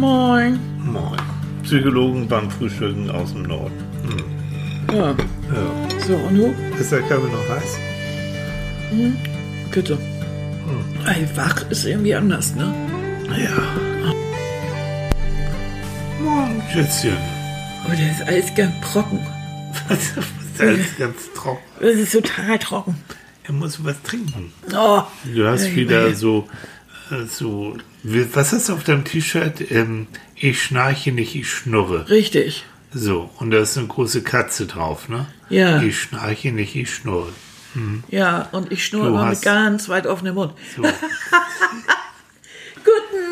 Moin. Moin. Psychologen beim Frühstücken aus dem Norden. Hm. Ja, Ja. so, und du? Ist der Kaffee noch heiß? Bitte. Ey, wach ist irgendwie anders, ne? Ja. Morgen, Schätzchen. Aber der ist alles ganz trocken. Was ist das ganz trocken? Das ist total trocken. Er muss was trinken. Oh. Du hast wieder so, äh, so, was hast du auf deinem T-Shirt? Ähm, ich schnarche nicht, ich schnurre. Richtig. So, und da ist eine große Katze drauf, ne? Ja. Ich schnarche nicht, ich schnurre. Ja, und ich schnurre immer mit ganz weit offenem Mund. So. Guten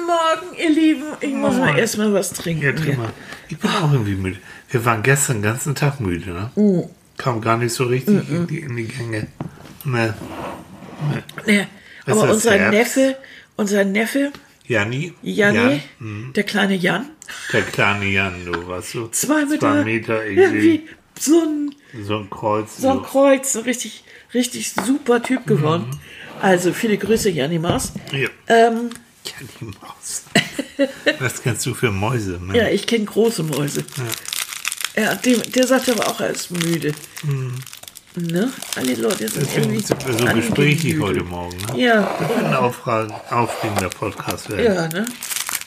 Morgen, ihr Lieben. Ich muss mal erstmal was trinken. Ja, trink mal. Ich bin auch irgendwie müde. Wir waren gestern den ganzen Tag müde, ne? Mm. Kam gar nicht so richtig in, die, in die Gänge. Ne. Ja, Ist aber unser Herbst? Neffe, unser Neffe, Janni? Janni, Jan, hm, der kleine Jan, der kleine Jan, du warst so zwei Meter, zwei Meter irgendwie so ein, so ein Kreuz. so ein Kreuz, so richtig, richtig super Typ geworden. Mhm. Also viele Grüße, Janni Maas. Ja. Ähm, Janni Maus. Was kennst du für Mäuse? Mann? ja, ich kenne große Mäuse. Ja, dem, der sagt aber auch, er ist müde. Ne? Alle Leute sind irgendwie so gesprächig heute Morgen. Ne? Ja, Das wird ein aufregender Podcast werden. ja, ne?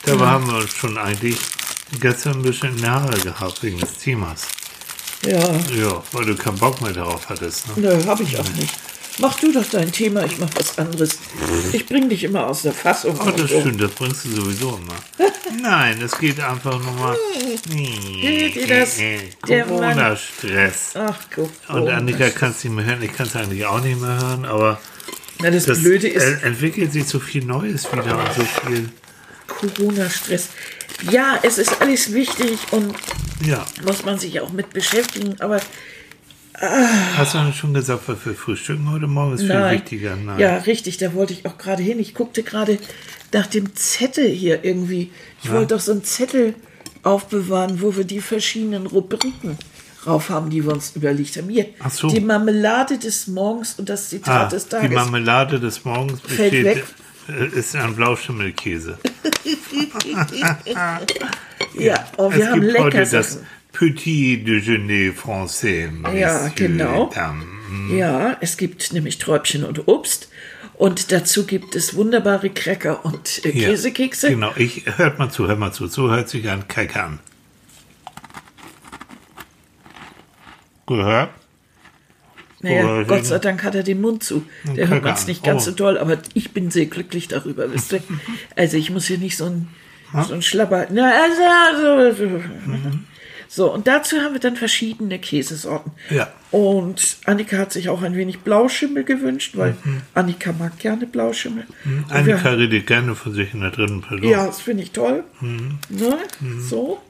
Dabei haben wir uns schon eigentlich gestern ein bisschen Haare gehabt wegen des Themas. Ja, Ja, weil du keinen Bock mehr darauf hattest. Ne? nö, hab ich auch nicht. Mach du doch dein Thema, ich mach was anderes. Ich bring dich immer aus der Fassung. Oh, das stimmt, das bringst du sowieso immer. Nein, es geht einfach nur mal. Hört ihr das? Corona-Stress. Ach, guck. Und Annika kann es nicht mehr hören, ich kann es eigentlich auch nicht mehr hören, aber Na, das, das Blöde ist entwickelt sich so viel Neues wieder und so viel. Corona-Stress. Ja, es ist alles wichtig und Ja, muss man sich auch mit beschäftigen, aber hast du schon gesagt, was wir frühstücken heute Morgen? Ist viel nein. wichtiger. Nein. Ja, richtig, da wollte ich auch gerade hin. Ich guckte gerade nach dem Zettel hier irgendwie. Ich wollte doch so einen Zettel aufbewahren, wo wir die verschiedenen Rubriken drauf haben, die wir uns überlegt haben. Hier, so. die Marmelade des Morgens und das Zitat Ah, des die Tages. Marmelade des Morgens Fällt besteht, weg. äh, ist ein Blauschimmelkäse. ja, oh, wir es haben gibt lecker heute das. Petit Déjeuner Français. Ja, Messieurs, genau. Dames. Ja, es gibt nämlich Träubchen und Obst. Und dazu gibt es wunderbare Cracker und äh, Ja, Käsekekse. Genau, ich, hört mal zu, hört mal zu. So hört sich ein Cracker an. Gehört? Naja, Oder Gott sei Dank hat er den Mund zu. Der hört man es nicht ganz Oh. so doll, aber ich bin sehr glücklich darüber, wisst ihr. Also ich muss hier nicht so ein, so ein Schlapper. Na, also, also, Mhm. So, und dazu haben wir dann verschiedene Käsesorten. Ja. Und Annika hat sich auch ein wenig Blauschimmel gewünscht, weil Annika mag gerne Blauschimmel. Und wir- Mhm. Annika redet gerne von sich in der dritten Person. Ja, das finde ich toll. Mhm. Ne? So.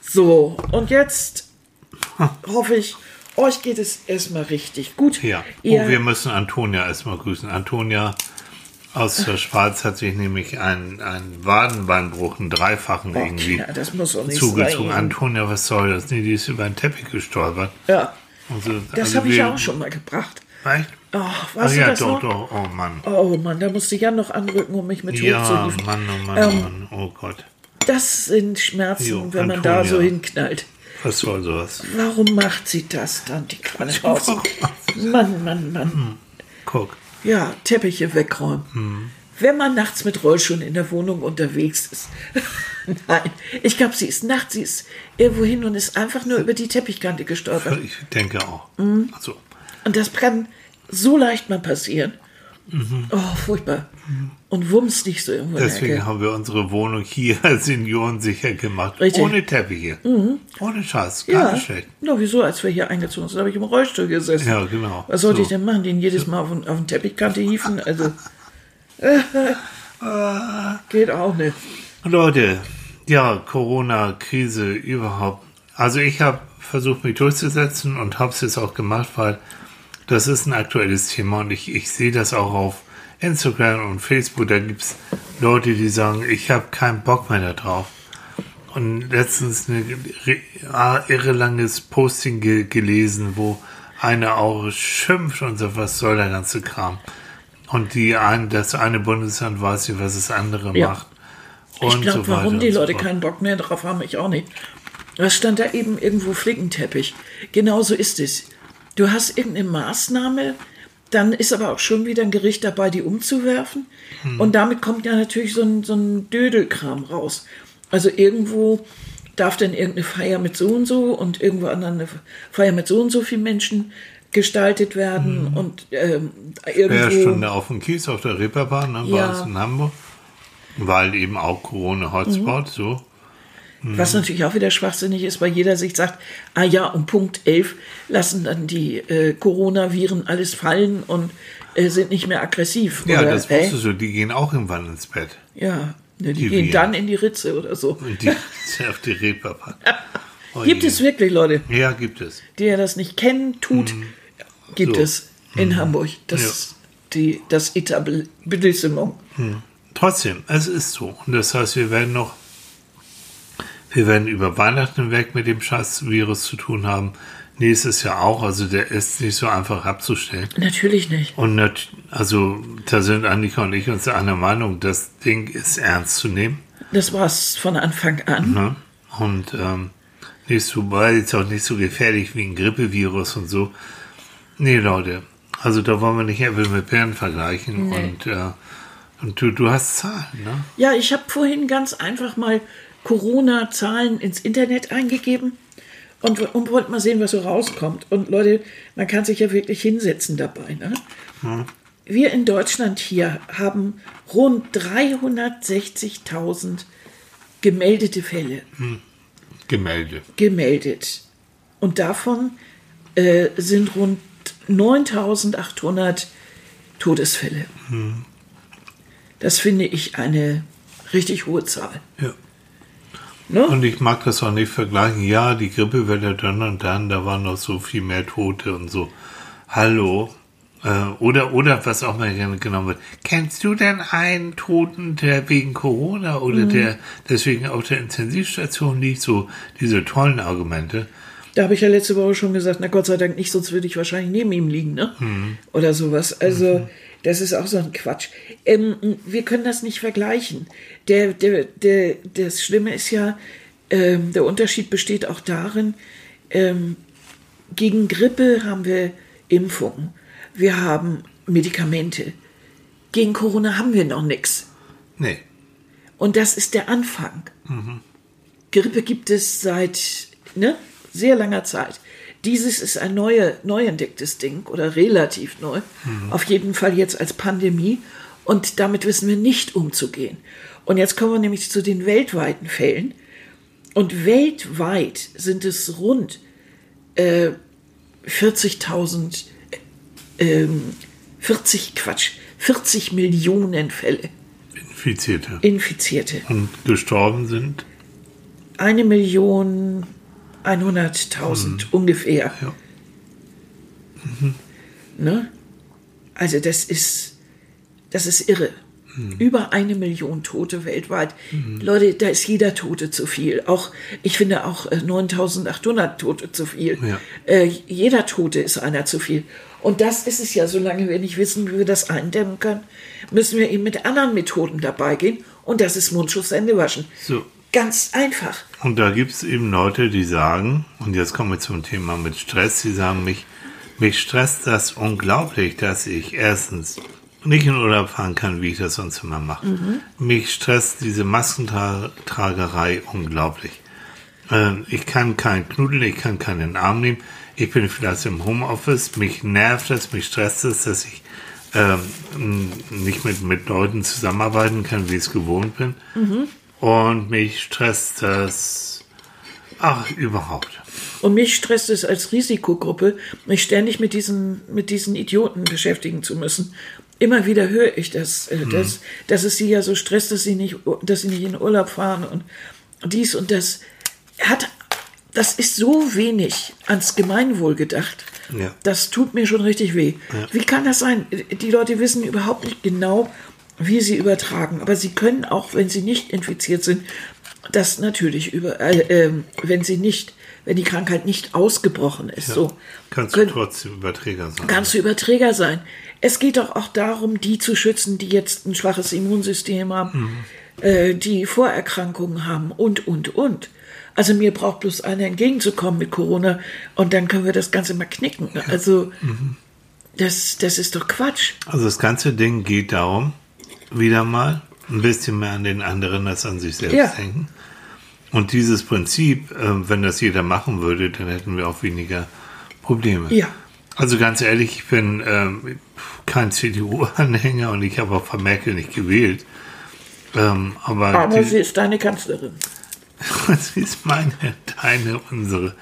So, und jetzt hoffe ich, euch geht es erstmal richtig gut. Ja. Ihr, Oh, wir müssen Antonia erstmal grüßen. Antonia aus der Schweiz hat sich nämlich einen, einen Wadenbeinbruch, einen dreifachen irgendwie ja, das muss doch nicht zugezogen. sein. Antonia, was soll das? Nee, die ist über den Teppich gestolpert. Ja, Und so, das also habe ich ja auch schon mal gebracht. Echt? Ach, Ach weißt du ja, das doch, noch? doch. Oh Mann. Oh Mann, da musste Jan noch anrücken, um mich mit Ja, hochzuhieven. Mann, oh Mann, Ähm, oh Mann. Oh Gott. Das sind Schmerzen, Jo, wenn man da so hinknallt. Was soll sowas? Warum macht sie das dann, die kleine Maus? Mann, Mann, Mann. Guck. Ja, Teppiche wegräumen. Hm. Wenn man nachts mit Rollschuhen in der Wohnung unterwegs ist. Nein, ich glaube, sie ist nachts, sie ist irgendwo hin und ist einfach nur über die Teppichkante gestolpert. Ich denke auch. Mhm. Also, Und das kann so leicht mal passieren. Oh, furchtbar. Und wumms nicht so irgendwo Mhm. deswegen haben wir unsere Wohnung hier seniorensicher gemacht. Richtig. Mhm. Ohne Teppiche. Ohne Scheiß. Gar Ja, nicht schlecht. na, wieso, als wir hier eingezogen sind, habe ich im Rollstuhl gesessen. Ja, genau. Was sollte So. ich denn machen? Den jedes Mal auf, den- auf den Teppichkante hieven? Also. Geht auch nicht. Leute, ja, Corona-Krise überhaupt. Also ich habe versucht, mich durchzusetzen und habe es jetzt auch gemacht, weil das ist ein aktuelles Thema und ich, ich sehe das auch auf Instagram und Facebook. Da gibt es Leute, die sagen, ich habe keinen Bock mehr da drauf. Und letztens ein irre langes Posting ge gelesen, wo einer auch schimpft und so, was soll der ganze Kram. Und die ein, das eine Bundesland weiß nicht, was das andere Ja. macht. Und Ich glaube, so warum die so Leute fort. keinen Bock mehr drauf haben, ich auch nicht. Was stand da eben irgendwo Flickenteppich? Genauso ist es. Du hast irgendeine Maßnahme, dann ist aber auch schon wieder ein Gericht dabei, die umzuwerfen. Hm. Und damit kommt ja natürlich so ein, so ein Dödelkram raus. Also irgendwo darf dann irgendeine Feier mit so und so und irgendwo anderen eine Feier mit so und so vielen Menschen gestaltet werden und ähm, irgendwo. Hm. Ja, schon auf dem Kies auf der Reeperbahn, ne, war Ja. es in Hamburg. Weil eben auch Corona-Hotspot, Mhm. so. Was natürlich auch wieder schwachsinnig ist, weil jeder sich sagt, ah ja, um Punkt 11 lassen dann die äh, Coronaviren alles fallen und äh, sind nicht mehr aggressiv. Ja, oder, das äh? wusstest du, die gehen auch irgendwann ins Bett. Ja, ne, die, Die gehen Viren. dann in die Ritze oder so. Und die auf die Reeperbahn. Oh Gibt je. es wirklich Leute, Ja, gibt es. die ja das nicht kennen, tut, gibt Mhm. So. Mhm. es in Hamburg. Das, die, das Etablissement. Trotzdem, es ist so. Und das heißt, wir werden noch, wir werden über Weihnachten weg mit dem Scheiß-Virus zu tun haben. Nächstes Jahr auch. Also der ist nicht so einfach abzustellen. Natürlich nicht. Und nat also da sind Annika und ich uns einer Meinung, das Ding ist ernst zu nehmen. Das war es von Anfang an. Ne? Und ähm, nicht so, weil jetzt auch nicht so gefährlich wie ein Grippevirus und so. Nee, Leute, also da wollen wir nicht Äpfel mit Birnen vergleichen. Nee. Und, äh, und du, du hast Zahlen, ne? Ja, ich habe vorhin ganz einfach mal Corona-Zahlen ins Internet eingegeben und, und wollte mal sehen, was so rauskommt. Und Leute, man kann sich ja wirklich hinsetzen dabei. Ne? Wir in Deutschland hier haben rund 360.000 gemeldete Fälle Gemälde. gemeldet. Und davon äh, sind rund 9.800 Todesfälle. Das finde ich eine richtig hohe Zahl. Ja. Ne? Und ich mag das auch nicht vergleichen. Ja, die Grippewelle dann und dann, da waren noch so viel mehr Tote und so. Hallo. Äh, oder, oder was auch mal gerne genommen wird. Kennst du denn einen Toten, der wegen Corona oder der deswegen auf der Intensivstation liegt? So diese tollen Argumente. Da habe ich ja letzte Woche schon gesagt, na Gott sei Dank nicht, sonst würde ich wahrscheinlich neben ihm liegen, ne? Oder sowas. Also, das ist auch so ein Quatsch. Ähm, wir können das nicht vergleichen. Der, der, der, das Schlimme ist ja, ähm, der Unterschied besteht auch darin, ähm, gegen Grippe haben wir Impfungen, wir haben Medikamente. Gegen Corona haben wir noch nichts. Nee. Und das ist der Anfang. Grippe gibt es seit ne, sehr langer Zeit. Dieses ist ein neue, neu entdecktes Ding oder relativ neu. Auf jeden Fall jetzt als Pandemie. Und damit wissen wir nicht umzugehen. Und jetzt kommen wir nämlich zu den weltweiten Fällen. Und weltweit sind es rund äh, 40.000, äh, ähm, 40, Quatsch, 40 Millionen Fälle Infizierte. Infizierte. Und gestorben sind. Eine Million 100.000 ungefähr. Ja. Ne? Also das ist, das ist irre. Über eine Million Tote weltweit. Leute, da ist jeder Tote zu viel. Auch, ich finde auch äh, 9.800 Tote zu viel. Ja. Äh, jeder Tote ist einer zu viel. Und das ist es ja, solange wir nicht wissen, wie wir das eindämmen können, müssen wir eben mit anderen Methoden dabei gehen. Und das ist Mundschutz, Hände waschen. So. Ganz einfach. Und da gibt es eben Leute, die sagen, und jetzt kommen wir zum Thema mit Stress, die sagen, mich, mich stresst das unglaublich, dass ich erstens nicht in Urlaub fahren kann, wie ich das sonst immer mache. Mich stresst diese Maskentragerei unglaublich. Ähm, ich kann keinen Knuddeln, ich kann keinen Arm nehmen. Ich bin vielleicht im Homeoffice, mich nervt das, mich stresst es, dass ich ähm, nicht mit, mit Leuten zusammenarbeiten kann, wie ich es gewohnt bin. Und mich stresst das, ach, überhaupt. Und mich stresst es als Risikogruppe, mich ständig mit diesen, mit diesen Idioten beschäftigen zu müssen. Immer wieder höre ich das, äh, dass, dass es sie ja so stresst, dass sie nicht, dass sie nicht in Urlaub fahren und dies und das. Hat, das ist so wenig ans Gemeinwohl gedacht. Ja. Das tut mir schon richtig weh. Wie kann das sein? Die Leute wissen überhaupt nicht genau, wie sie übertragen. Aber sie können auch, wenn sie nicht infiziert sind, das natürlich über, äh, ähm, wenn sie nicht, wenn die Krankheit nicht ausgebrochen ist, so Kannst du können, trotzdem Überträger sein. kannst du Überträger sein. Es geht doch auch darum, die zu schützen, die jetzt ein schwaches Immunsystem haben. äh, die Vorerkrankungen haben und, und, und. Also mir braucht bloß einer entgegenzukommen mit Corona und dann können wir das Ganze mal knicken. Also das, das ist doch Quatsch. Also das ganze Ding geht darum, wieder mal ein bisschen mehr an den anderen als an sich selbst Ja. denken. Und dieses Prinzip, äh, wenn das jeder machen würde, dann hätten wir auch weniger Probleme. Ja. Also ganz ehrlich, ich bin ähm, kein CDU-Anhänger und ich habe auch von Merkel nicht gewählt. Ähm, aber Aber sie ist deine Kanzlerin. Sie ist meine, deine, unsere.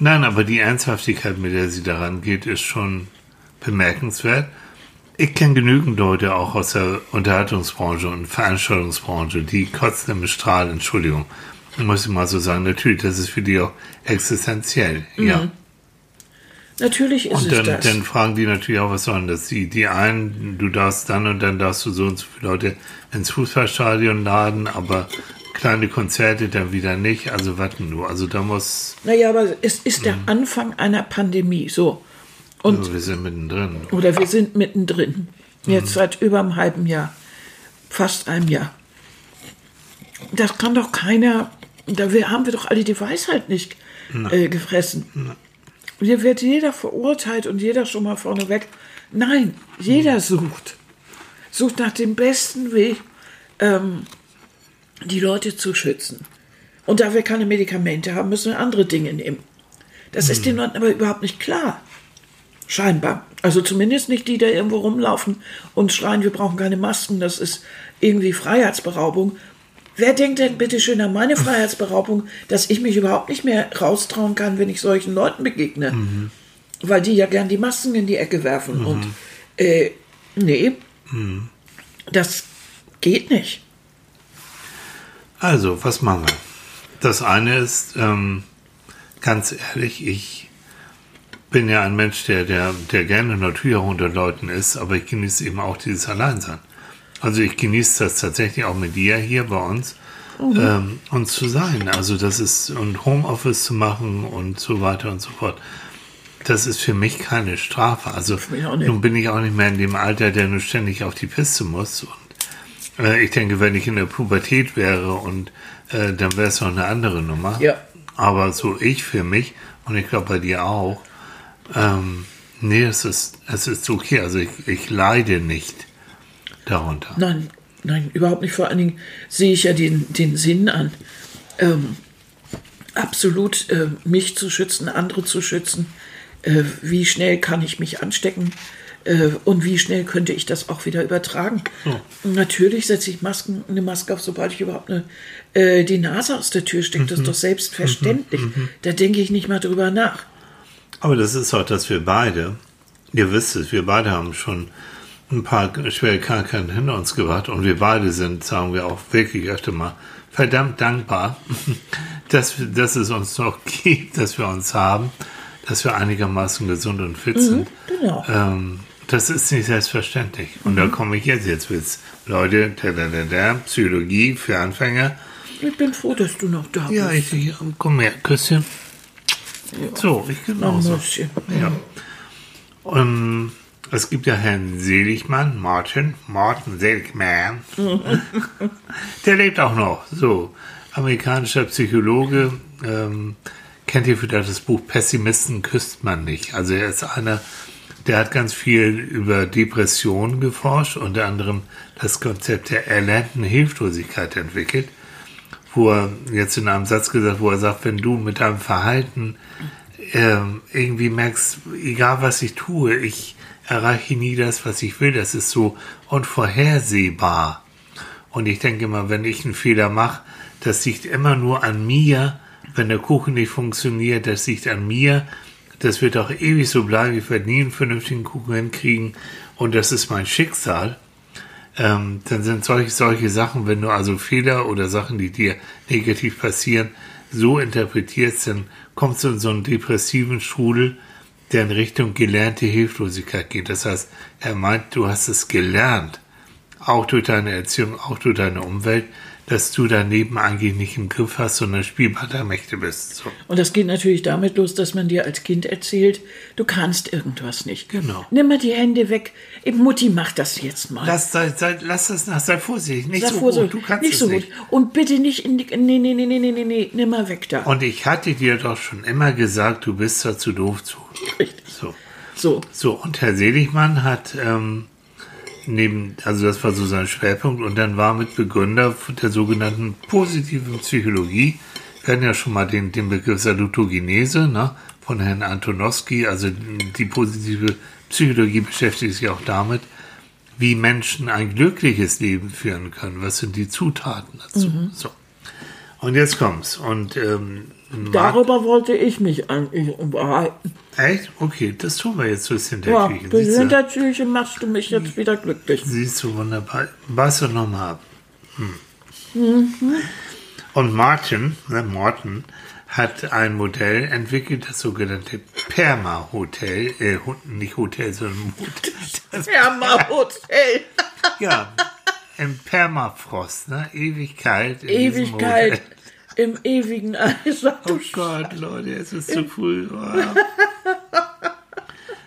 Nein, aber die Ernsthaftigkeit, mit der sie daran geht, ist schon bemerkenswert. Ich kenne genügend Leute auch aus der Unterhaltungsbranche und Veranstaltungsbranche, die kotzen im Strahl, Entschuldigung. Muss ich mal so sagen, natürlich, das ist für die auch existenziell, ja. Natürlich ist Und es dann, das. dann fragen die natürlich auch, was sollen das? Die, die einen, du darfst dann und dann darfst du so und so viele Leute ins Fußballstadion laden, aber kleine Konzerte dann wieder nicht. Also warten nur. Also da muss, naja, aber es ist Mhm. der Anfang einer Pandemie, so. Und also wir sind mittendrin. Oder wir sind mittendrin. Jetzt seit über einem halben Jahr. Fast einem Jahr. Das kann doch keiner. Da haben wir doch alle die Weisheit nicht äh, gefressen. Hier wird jeder verurteilt und jeder schon mal vorneweg. Nein, jeder sucht. Sucht nach dem besten Weg, ähm, die Leute zu schützen. Und da wir keine Medikamente haben, müssen wir andere Dinge nehmen. Das ist den Leuten aber überhaupt nicht klar. Scheinbar. Also zumindest nicht die, die da irgendwo rumlaufen und schreien, wir brauchen keine Masken, das ist irgendwie Freiheitsberaubung. Wer denkt denn bitte schön an meine Freiheitsberaubung, dass ich mich überhaupt nicht mehr raustrauen kann, wenn ich solchen Leuten begegne? Weil die ja gern die Masken in die Ecke werfen. Und äh, nee, das geht nicht. Also, was machen wir? Das eine ist, ähm, ganz ehrlich, ich bin ja ein Mensch, der, der, der gerne natürlich unter Leuten ist, aber ich genieße eben auch dieses Alleinsein. Also ich genieße das tatsächlich auch mit dir hier bei uns, ähm, uns zu sein. Also das ist, und Homeoffice zu machen und so weiter und so fort. Das ist für mich keine Strafe. Also nun bin ich auch nicht mehr in dem Alter, der nur ständig auf die Piste muss. Und äh, ich denke, wenn ich in der Pubertät wäre und äh, dann wäre es noch eine andere Nummer. Ja. Aber so ich für mich und ich glaube bei dir auch, ähm, nee, es ist, es ist okay. Also ich, ich leide nicht darunter. Nein, nein, überhaupt nicht. Vor allen Dingen sehe ich ja den, den Sinn an, ähm, absolut äh, mich zu schützen, andere zu schützen. Äh, wie schnell kann ich mich anstecken äh, und wie schnell könnte ich das auch wieder übertragen? Und Natürlich setze ich Masken, eine Maske auf, sobald ich überhaupt eine, äh, die Nase aus der Tür stecke. Das ist doch selbstverständlich. Da denke ich nicht mal drüber nach. Aber das ist auch, dass wir beide, ihr wisst es, wir beide haben schon ein paar schwere Krankheiten hinter uns gebracht und wir beide sind, sagen wir auch wirklich öfter mal, verdammt dankbar, dass, dass es uns noch gibt, dass wir uns haben, dass wir einigermaßen gesund und fit sind. genau. Ähm, das ist nicht selbstverständlich. Und da komme ich jetzt, jetzt wird's, Leute, da, da, da, da, Psychologie für Anfänger. Ich bin froh, dass du noch da Ja, bist. ich, ich komm her, Küsschen. So, ich genauso. Ja. Ähm, es gibt ja Herrn Seligmann, Martin, Martin Seligman. Der lebt auch noch. So, amerikanischer Psychologe. Ähm, kennt ihr vielleicht das Buch Pessimisten küsst man nicht? Also er ist einer, der hat ganz viel über Depressionen geforscht, unter anderem das Konzept der erlernten Hilflosigkeit entwickelt wo er jetzt in einem Satz gesagt, wo er sagt, wenn du mit deinem Verhalten ähm, irgendwie merkst, egal was ich tue, ich erreiche nie das, was ich will, das ist so unvorhersehbar. Und ich denke immer, wenn ich einen Fehler mache, das liegt immer nur an mir. Wenn der Kuchen nicht funktioniert, das liegt an mir. Das wird auch ewig so bleiben. Ich werde nie einen vernünftigen Kuchen hinkriegen. Und das ist mein Schicksal ähm, dann sind solche, solche Sachen, wenn du also Fehler oder Sachen, die dir negativ passieren, so interpretierst, dann kommst du in so einen depressiven Strudel, der in Richtung gelernte Hilflosigkeit geht. Das heißt, er meint, du hast es gelernt, auch durch deine Erziehung, auch durch deine Umwelt, dass du daneben eigentlich nicht im Griff hast, sondern Spielball der Mächte bist. So. Und das geht natürlich damit los, dass man dir als Kind erzählt, du kannst irgendwas nicht. Genau. Nimm mal die Hände weg. Eben, Mutti macht das jetzt mal. Lass, sei, sei, lass das nach, sei vorsichtig, nicht Sei so vorsichtig. gut, du kannst nicht so nicht. gut. Und bitte nicht in die. Nee, nee, nee, nee, nee, nee, nee. Nimm mal weg da. Und ich hatte dir doch schon immer gesagt, du bist da zu doof zu. Richtig. So. So. So, und Herr Seligmann hat ähm, neben, also das war so sein Schwerpunkt, und dann war mit Begründer der sogenannten positiven Psychologie, wir hatten ja schon mal den, den Begriff Salutogenese, ne, von Herrn Antonowski, also die positive Psychologie beschäftigt sich auch damit, wie Menschen ein glückliches Leben führen können. Was sind die Zutaten dazu? So. Und jetzt kommt's. Und ähm, Darüber wollte ich mich eigentlich unterhalten. Echt? Okay, das tun wir jetzt Ja, Hintertürchen. Siehst du? Hintertürchen machst du mich jetzt wieder glücklich. Siehst du wunderbar. Beiß doch nochmal ab. Hm. Und Martin, ne, Morten, hat ein Modell entwickelt, das sogenannte Perma-Hotel, äh, nicht Hotel, sondern Hotel. Das, Perma-Hotel. ja, im Permafrost, ne? Ewigkeit. Ewigkeit im ewigen Eis. Oh du Gott, Leute, es ist zu früh. Oh.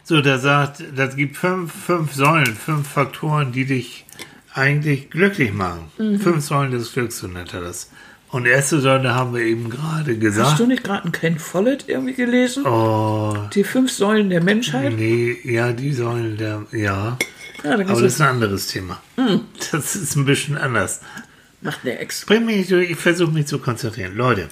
So, da sagt, das gibt fünf, fünf Säulen, fünf Faktoren, die dich eigentlich glücklich machen. Fünf Säulen des Glücks, so nennt er das. Und erste Säule haben wir eben gerade Hast gesagt. du nicht gerade einen Ken Follett irgendwie gelesen? Oh, Die fünf Säulen der Menschheit? nee, ja, die Säulen der, ja. Ja, Aber das ist ein anderes Thema. Das ist ein bisschen anders. macht der Ex. Bring mich durch, ich versuche mich zu konzentrieren. Leute,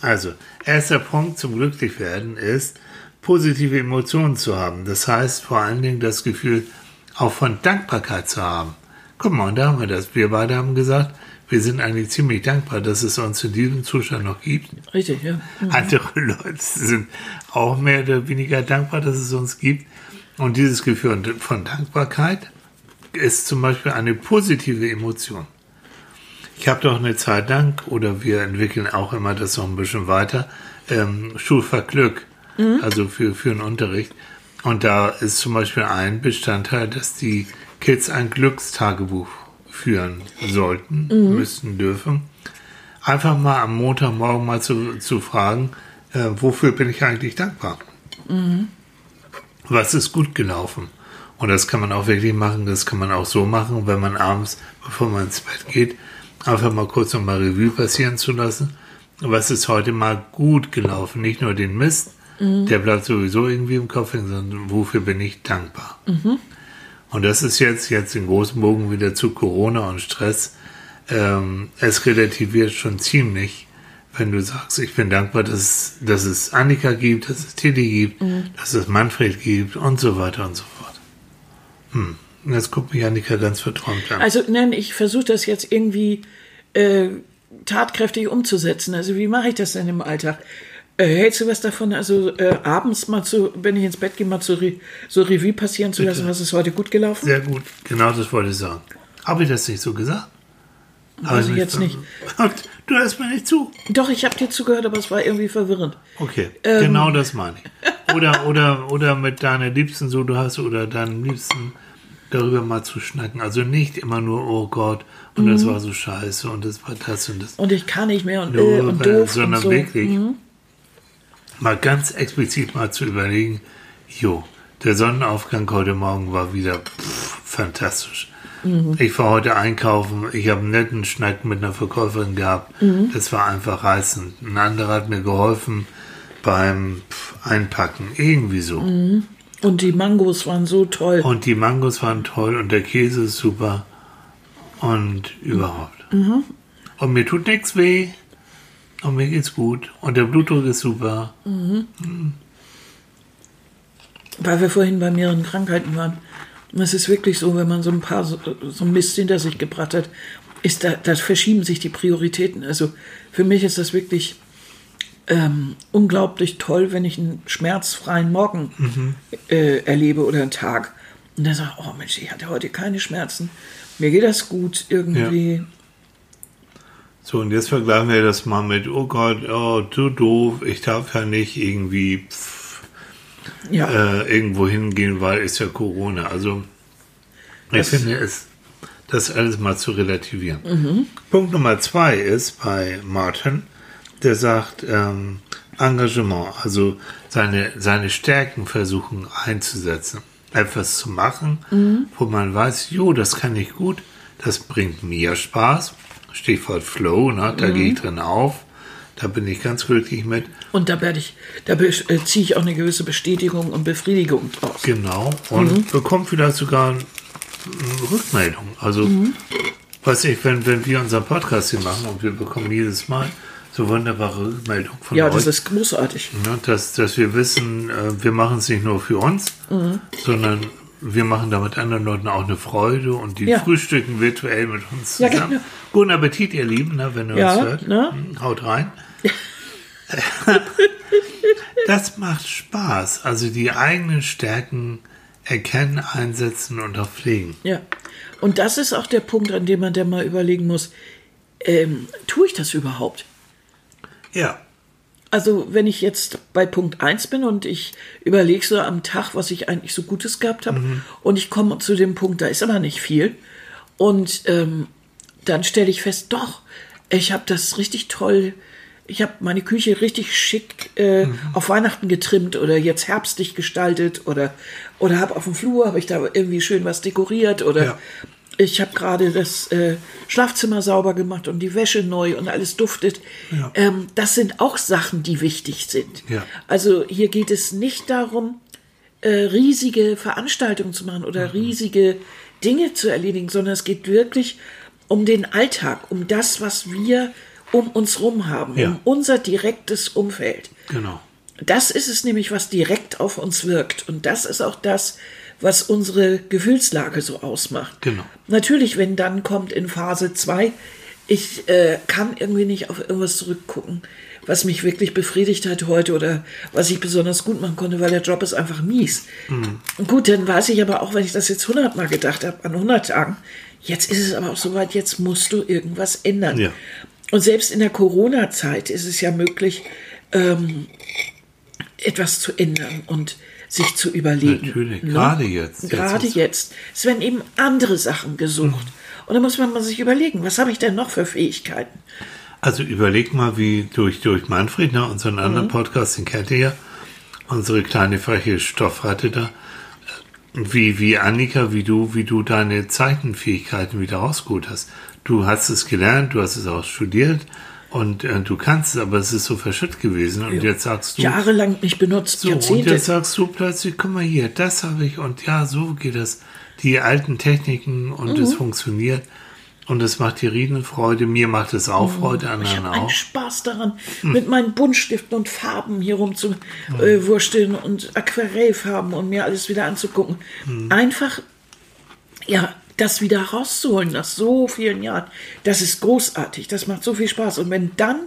also, erster Punkt zum Glücklichwerden ist, positive Emotionen zu haben. Das heißt vor allen Dingen das Gefühl auch von Dankbarkeit zu haben. Guck mal, und da haben wir das. Wir beide haben gesagt, wir sind eigentlich ziemlich dankbar, dass es uns in diesem Zustand noch gibt. Richtig, ja. Andere Leute sind auch mehr oder weniger dankbar, dass es uns gibt. Und dieses Gefühl von Dankbarkeit ist zum Beispiel eine positive Emotion. Ich habe doch eine Zeit lang, oder wir entwickeln auch immer das noch ein bisschen weiter, ähm, Schulfach Glück, also für, für den Unterricht. Und da ist zum Beispiel ein Bestandteil, dass die Kids ein Glückstagebuch führen sollten, müssten, dürfen. Einfach mal am Montagmorgen mal zu, zu fragen, äh, wofür bin ich eigentlich dankbar? Was ist gut gelaufen? Und das kann man auch wirklich machen, das kann man auch so machen, wenn man abends, bevor man ins Bett geht, einfach mal kurz nochmal Revue passieren zu lassen. Was ist heute mal gut gelaufen? Nicht nur den Mist, der bleibt sowieso irgendwie im Kopf hängen, sondern wofür bin ich dankbar? Und das ist jetzt, jetzt in großen Bogen wieder zu Corona und Stress. Ähm, es relativiert schon ziemlich, wenn du sagst, ich bin dankbar, dass, dass es Annika gibt, dass es Tilly gibt, dass es Manfred gibt und so weiter und so fort. Hm. Jetzt guckt mich Annika ganz verträumt an. Also, nein, ich versuche das jetzt irgendwie äh, tatkräftig umzusetzen. Also, wie mache ich das denn im Alltag? Äh, hältst du was davon, also äh, abends mal zu, wenn ich ins Bett gehe, mal zu Re so Revue passieren zu lassen, was ist heute gut gelaufen? Sehr gut, genau das wollte ich sagen. Habe ich das nicht so gesagt? Habe Weiß ich jetzt nicht. Du hörst mir nicht zu. Doch, ich habe dir zugehört, aber es war irgendwie verwirrend. Okay, Ähm. genau das meine ich. Oder, oder, oder mit deiner Liebsten, so du hast, oder deinem Liebsten darüber mal zu schnacken. Also nicht immer nur, oh Gott, und Mhm. das war so scheiße und das war das und das. Und ich kann nicht mehr und, Nur, äh, und doof sondern und so. wirklich Mhm. Mal ganz explizit mal zu überlegen, jo, der Sonnenaufgang heute Morgen war wieder pff, fantastisch. Mhm. Ich war heute einkaufen, ich habe einen netten Schnack mit einer Verkäuferin gehabt. Mhm. Das war einfach reißend. Ein anderer hat mir geholfen beim Einpacken, irgendwie so. Mhm. Und die Mangos waren so toll. Und die Mangos waren toll und der Käse ist super und überhaupt. Mhm. Und mir tut nichts weh und mir geht's gut und der Blutdruck ist super. Weil wir vorhin bei mehreren Krankheiten waren. Und es ist wirklich so, wenn man so ein paar so, so Mist hinter sich gebracht hat, ist da, da verschieben sich die Prioritäten. Also für mich ist das wirklich ähm, unglaublich toll, wenn ich einen schmerzfreien Morgen äh, erlebe oder einen Tag. Und dann sage ich, oh Mensch, ich hatte heute keine Schmerzen. Mir geht das gut irgendwie. So, und jetzt vergleichen wir das mal mit, oh Gott, oh, du doof, ich darf ja nicht irgendwie pff, Ja, äh, irgendwo hingehen, weil ist ja Corona. Also, ich Das- finde es, das alles mal zu relativieren. Punkt Nummer zwei ist bei Martin, der sagt ähm, Engagement, also seine, seine Stärken versuchen einzusetzen. Etwas zu machen, wo man weiß, jo, das kann ich gut, das bringt mir Spaß. Stichwort Flow, ne? da gehe ich drin auf. Da bin ich ganz glücklich mit. Und da werde ich, da äh, ziehe ich auch eine gewisse Bestätigung und Befriedigung draus. Genau. Und bekommt vielleicht sogar eine Rückmeldung. Also, weiß ich, wenn, wenn wir unseren Podcast hier machen und wir bekommen jedes Mal so wunderbare Rückmeldungen von Ja, euch. das ist großartig. Ne, dass, dass wir wissen, äh, wir machen es nicht nur für uns, sondern wir machen damit anderen Leuten auch eine Freude und die Ja. frühstücken virtuell mit uns Ja, zusammen. genau. Guten Appetit, ihr Lieben, ne, wenn ihr Ja, uns hört. ne? Hm, Haut rein. das macht Spaß. Also die eigenen Stärken erkennen, einsetzen und auch pflegen. Ja. Und das ist auch der Punkt, an dem man dann mal überlegen muss, ähm, tue ich das überhaupt? Ja, Also, wenn ich jetzt bei Punkt 1 bin und ich überlege so am Tag, was ich eigentlich so Gutes gehabt habe, und ich komme zu dem Punkt, da ist aber nicht viel, und ähm, dann stelle ich fest, doch, ich habe das richtig toll, ich habe meine Küche richtig schick äh, auf Weihnachten getrimmt oder jetzt herbstlich gestaltet oder, oder habe auf dem Flur, habe ich da irgendwie schön was dekoriert oder Ja. Ich habe gerade das äh, Schlafzimmer sauber gemacht und die Wäsche neu und alles duftet. Ja. Ähm, das sind auch Sachen, die wichtig sind. Ja. Also hier geht es nicht darum, äh, riesige Veranstaltungen zu machen Mhm. oder riesige Dinge zu erledigen, sondern es geht wirklich um den Alltag, um das, was wir um uns rum haben, Ja. um unser direktes Umfeld. genau. Das ist es nämlich, was direkt auf uns wirkt. Und das ist auch das, was unsere Gefühlslage so ausmacht. Genau. Natürlich, wenn dann kommt in Phase 2, ich äh, kann irgendwie nicht auf irgendwas zurückgucken, was mich wirklich befriedigt hat heute oder was ich besonders gut machen konnte, weil der Job ist einfach mies. Und gut, dann weiß ich aber auch, wenn ich das jetzt 100 Mal gedacht habe, an 100 Tagen, jetzt ist es aber auch soweit, jetzt musst du irgendwas ändern. Ja. Und selbst in der Corona-Zeit ist es ja möglich, ähm, etwas zu ändern und sich zu überlegen. Natürlich, ne? gerade jetzt. Gerade Jetzt jetzt, Es werden eben andere Sachen gesucht. Und da muss man mal sich überlegen, was habe ich denn noch für Fähigkeiten? Also überleg mal, wie durch, durch Manfred, ne, unseren anderen Podcast, den kennt ihr ja, unsere kleine freche Stoffratte da, wie, wie Annika, wie du, wie du deine Zeichenfähigkeiten wieder rausgeholt hast. Du hast es gelernt, du hast es auch studiert und äh, du kannst es, aber es ist so verschütt gewesen und jetzt sagst du, Jahrelang nicht benutzt, so, und Jahrzehnte. jetzt sagst du plötzlich, guck mal hier, das habe ich und ja, so geht das. Die alten Techniken und Mhm. es funktioniert und es macht dir Riesenfreude. Mir macht es auch Freude, Mhm. Ich anderen habe einen auch. Spaß daran, mit meinen Buntstiften und Farben hier rum zu äh, wursteln und Aquarellfarben und mir alles wieder anzugucken. Einfach, ja, das wieder rauszuholen nach so vielen Jahren, das ist großartig, das macht so viel Spaß. Und wenn dann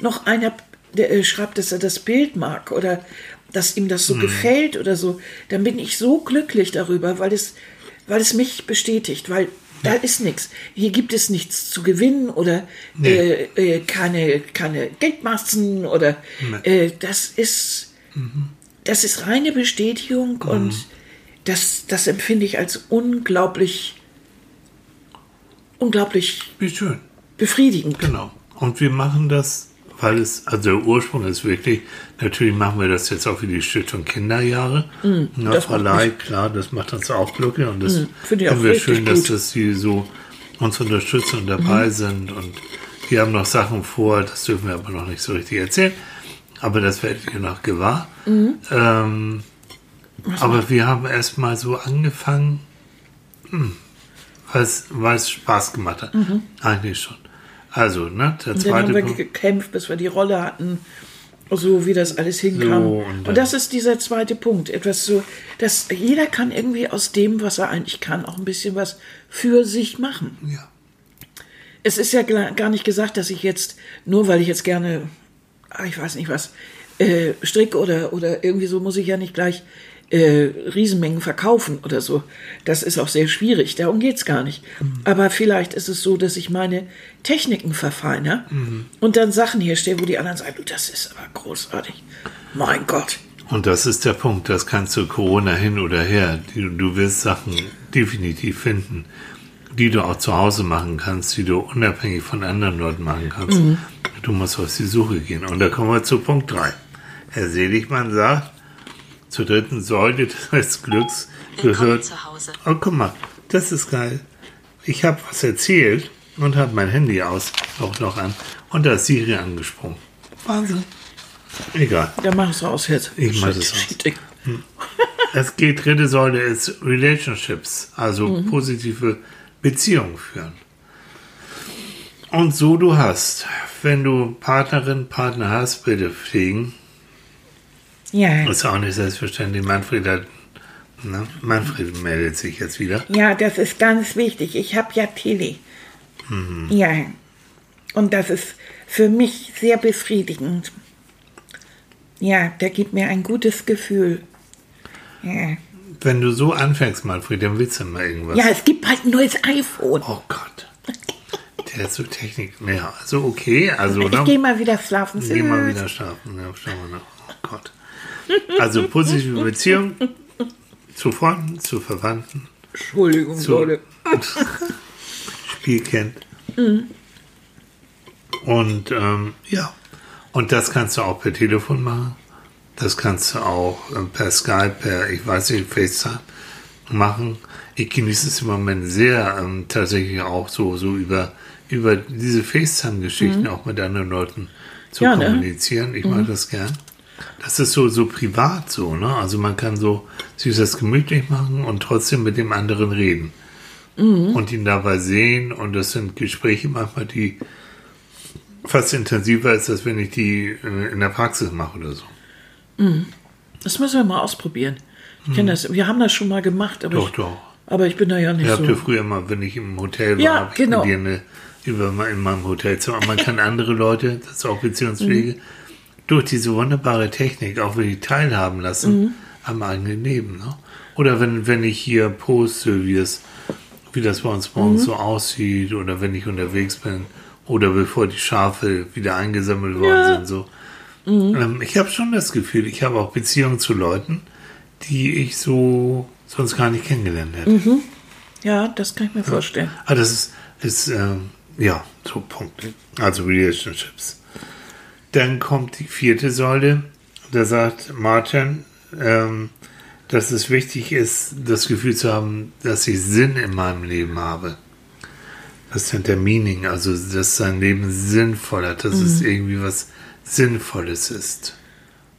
noch einer der, äh, schreibt, dass er das Bild mag oder dass ihm das so gefällt oder so, dann bin ich so glücklich darüber, weil es, weil es mich bestätigt, weil da ist nichts. Hier gibt es nichts zu gewinnen oder Nee. äh, äh, keine, keine Geldmassen oder äh, das ist das ist reine Bestätigung und das, das empfinde ich als unglaublich unglaublich Wie schön. befriedigend. Genau. Und wir machen das, weil es, also der Ursprung ist wirklich, natürlich machen wir das jetzt auch für die Stiftung Kinderjahre. Mm, Na, Ley, klar, das macht uns auch glücklich und das finde ich auch finden wir schön, dass gut. das sie so uns unterstützen und dabei sind und wir haben noch Sachen vor, das dürfen wir aber noch nicht so richtig erzählen. Aber das werdet ihr noch gewahr. Ähm, aber wir haben erstmal so angefangen, hm, weil es- weil es Spaß gemacht hat. Eigentlich schon. Also, ne, der Und dann haben zweite wir Punkt. gekämpft, bis wir die Rolle hatten, so wie das alles hinkam. So, und und, das ist dieser zweite Punkt. Etwas so, dass jeder kann irgendwie aus dem, was er eigentlich kann, auch ein bisschen was für sich machen. Ja. Es ist ja gar nicht gesagt, dass ich jetzt, nur weil ich jetzt gerne, ah, ich weiß nicht was, äh, stricke oder, oder irgendwie so, muss ich ja nicht gleich äh, Riesenmengen verkaufen oder so. Das ist auch sehr schwierig, darum geht's gar nicht. Aber vielleicht ist es so, dass ich meine Techniken verfeine und dann Sachen herstelle, wo die anderen sagen, du, das ist aber großartig. Mein Gott. Und das ist der Punkt, das kannst du Corona hin oder her. Du, du wirst Sachen definitiv finden, die du auch zu Hause machen kannst, die du unabhängig von anderen Leuten machen kannst. Mhm. Du musst auf die Suche gehen. Und da kommen wir zu Punkt 3. Herr Seligmann sagt, zur dritten Säule des Glücks gehört. zu Hause. Oh, guck mal, das ist geil. Ich habe was erzählt und habe mein Handy aus, auch noch an. Und da ist Siri angesprungen. Wahnsinn. Egal. Ja, mach es aus jetzt. Ich mach das aus. shit. Es geht, dritte Säule ist Relationships, also positive Beziehungen führen. Und so du hast, wenn du Partnerin, Partner hast, bitte pflegen. Ja. Ist auch nicht selbstverständlich. Manfred hat, ne? Manfred meldet sich jetzt wieder. ja, das ist ganz wichtig. Ich habe ja Tilly. Ja. Und das ist für mich sehr befriedigend. Ja, der gibt mir ein gutes Gefühl. Ja. Wenn du so anfängst, Manfred, dann willst du mal irgendwas. ja, es gibt bald ein neues iPhone. Oh Gott. Der ist so Technik. Ja, also okay. Also, Ich ne? gehe mal wieder schlafen. Geh mal wieder schlafen. Ja, schauen wir nach. Oh Gott. Also positive Beziehung zu Freunden, zu Verwandten, Entschuldigung, zu Leute. Spiel kennt. Und ähm, ja, und das kannst du auch per Telefon machen. Das kannst du auch ähm, per Skype, per, ich weiß nicht, FaceTime machen. Ich genieße es im Moment sehr, ähm, tatsächlich auch so, so über, über diese FaceTime-Geschichten auch mit anderen Leuten zu Ja, ne? kommunizieren. Ich mag das gern. Das ist so, so privat so, ne? Also man kann so das gemütlich machen und trotzdem mit dem anderen reden. Und ihn dabei sehen. Und das sind Gespräche manchmal, die fast intensiver ist, als wenn ich die in der Praxis mache oder so. Das müssen wir mal ausprobieren. Ich kenne das. Wir haben das schon mal gemacht, aber, Doch, ich, doch. aber ich bin da ja nicht Ich so. habe früher immer, wenn ich im Hotel war, Ja, habe ich genau. mit dir eine, über in meinem Hotelzimmer. Man kann andere Leute, das ist auch Beziehungspflege, Mhm. Durch diese wunderbare Technik auch wirklich teilhaben lassen Mhm. am eigenen Leben. Ne? Oder wenn, wenn ich hier poste, wie das, wie das bei uns morgens Mhm. so aussieht, oder wenn ich unterwegs bin, oder bevor die Schafe wieder eingesammelt worden Ja. sind. So. Mhm. Ähm, ich habe schon das Gefühl, ich habe auch Beziehungen zu Leuten, die ich so sonst gar nicht kennengelernt hätte. Mhm. Ja, das kann ich mir vorstellen. Ah, das ist, ist ähm, ja, so Punkt. Also Relationships. Dann kommt die vierte Säule. Da sagt Martin, ähm, dass es wichtig ist, das Gefühl zu haben, dass ich Sinn in meinem Leben habe. Das nennt der Meaning, also dass sein Leben sinnvoll hat, dass es irgendwie was Sinnvolles ist.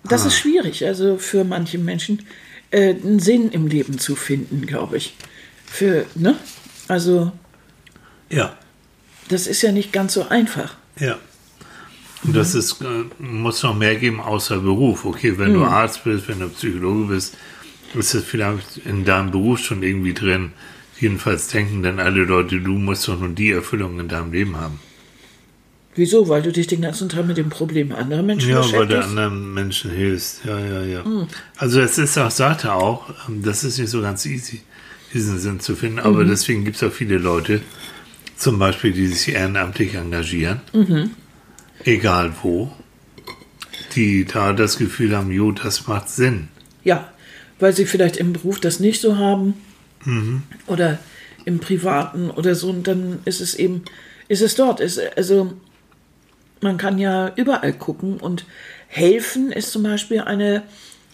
Das ist schwierig, also für manche Menschen äh, einen Sinn im Leben zu finden, glaube ich. Für, ne? Also, Ja, das ist ja nicht ganz so einfach. Ja. Und das ist, äh, muss noch mehr geben außer Beruf. Okay, wenn du Arzt bist, wenn du Psychologe bist, ist das vielleicht in deinem Beruf schon irgendwie drin. Jedenfalls denken dann alle Leute, du musst doch nur die Erfüllung in deinem Leben haben. Wieso? Weil du dich den ganzen Tag mit dem Problem anderer Menschen Ja, weil du beschäftigst? anderen Menschen hilfst. Ja, ja, ja. Also es ist auch, sagt er auch, ähm, das ist nicht so ganz easy, diesen Sinn zu finden. Aber deswegen gibt es auch viele Leute, zum Beispiel, die sich ehrenamtlich engagieren, egal wo, die da das Gefühl haben, jo, das macht Sinn. Ja, weil sie vielleicht im Beruf das nicht so haben Mhm. oder im Privaten oder so und dann ist es eben, ist es dort. Ist, also man kann ja überall gucken und helfen ist zum Beispiel eine,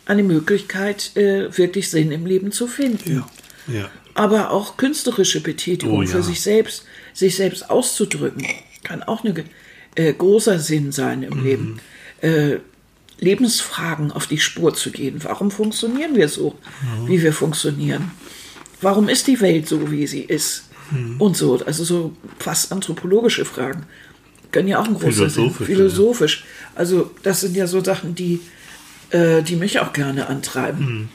eine Möglichkeit, äh, wirklich Sinn im Leben zu finden. Ja. Aber auch künstlerische Betätigung Oh ja. für sich selbst, sich selbst auszudrücken, kann auch ein äh, großer Sinn sein Mhm. im Leben. Äh, Lebensfragen auf die Spur zu gehen. Warum funktionieren wir so, Mhm. wie wir funktionieren? Warum ist die Welt so, wie sie ist? Mhm. Und so, also so fast anthropologische Fragen können ja auch ein großer Sinn. Philosophisch, Philosophisch. Also das sind ja so Sachen, die, äh, die mich auch gerne antreiben. Mhm.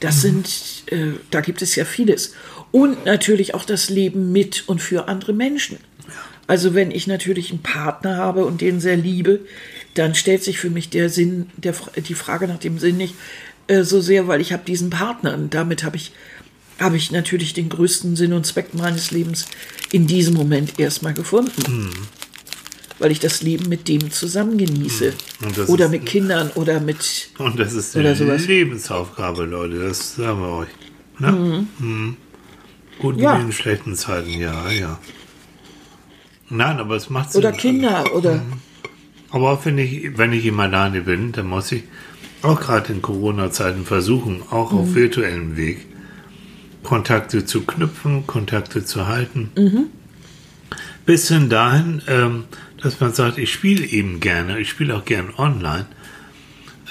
Das sind, äh, da gibt es ja vieles. Und natürlich auch das Leben mit und für andere Menschen. Also wenn ich natürlich einen Partner habe und den sehr liebe, dann stellt sich für mich der Sinn, der, die Frage nach dem Sinn nicht äh, so sehr, weil ich habe diesen Partner und damit habe ich, habe ich natürlich den größten Sinn und Zweck meines Lebens in diesem Moment erstmal gefunden. Weil ich das Leben mit dem zusammen genieße. Das Oder ist- mit Kindern oder mit Und das ist eine. Lebensaufgabe, Leute, das sagen wir euch. Ne? Mhm. Guten Ja. in schlechten Zeiten, ja, ja. Nein, aber es macht Oder Sinn. Kinder oder Aber auch wenn ich, wenn ich immer alleine bin, dann muss ich auch gerade in Corona-Zeiten versuchen, auch auf virtuellem Weg Kontakte zu knüpfen, Kontakte zu halten. Bis hin dahin, ähm, dass man sagt, ich spiele eben gerne, ich spiele auch gern online.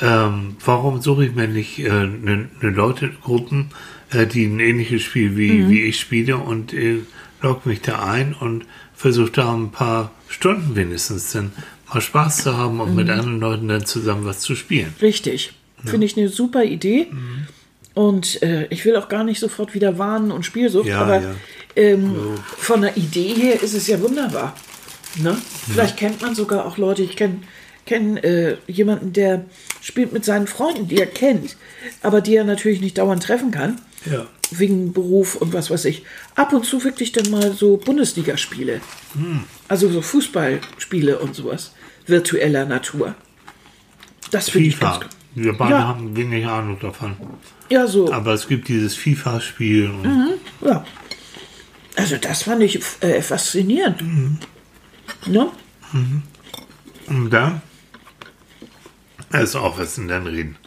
Ähm, warum suche ich mir nicht äh, eine ne Leute, Gruppen, äh, die ein ähnliches Spiel wie, wie ich spiele und äh, log mich da ein und versuche da ein paar Stunden wenigstens dann mal Spaß zu haben und mit anderen Leuten dann zusammen was zu spielen. richtig. Finde ich eine super Idee. Mhm. Und äh, ich will auch gar nicht sofort wieder warnen und Spielsucht, Ja, aber ja. ähm, von der Idee her ist es ja wunderbar. Ne? Vielleicht kennt man sogar auch Leute, ich kenne kenn, äh, jemanden, der spielt mit seinen Freunden, die er kennt, aber die er natürlich nicht dauernd treffen kann, Ja. wegen Beruf und was weiß ich. Ab und zu wirklich dann mal so Bundesligaspiele. Hm. Also so Fußballspiele und sowas. Virtueller Natur. Das finde ich ganz. Wir beide Ja. haben wenig Ahnung davon. Ja, so. Aber es gibt dieses FIFA-Spiel. und Ja. Also das fand ich äh, faszinierend. Ne? Und dann ist auch was in den Reden.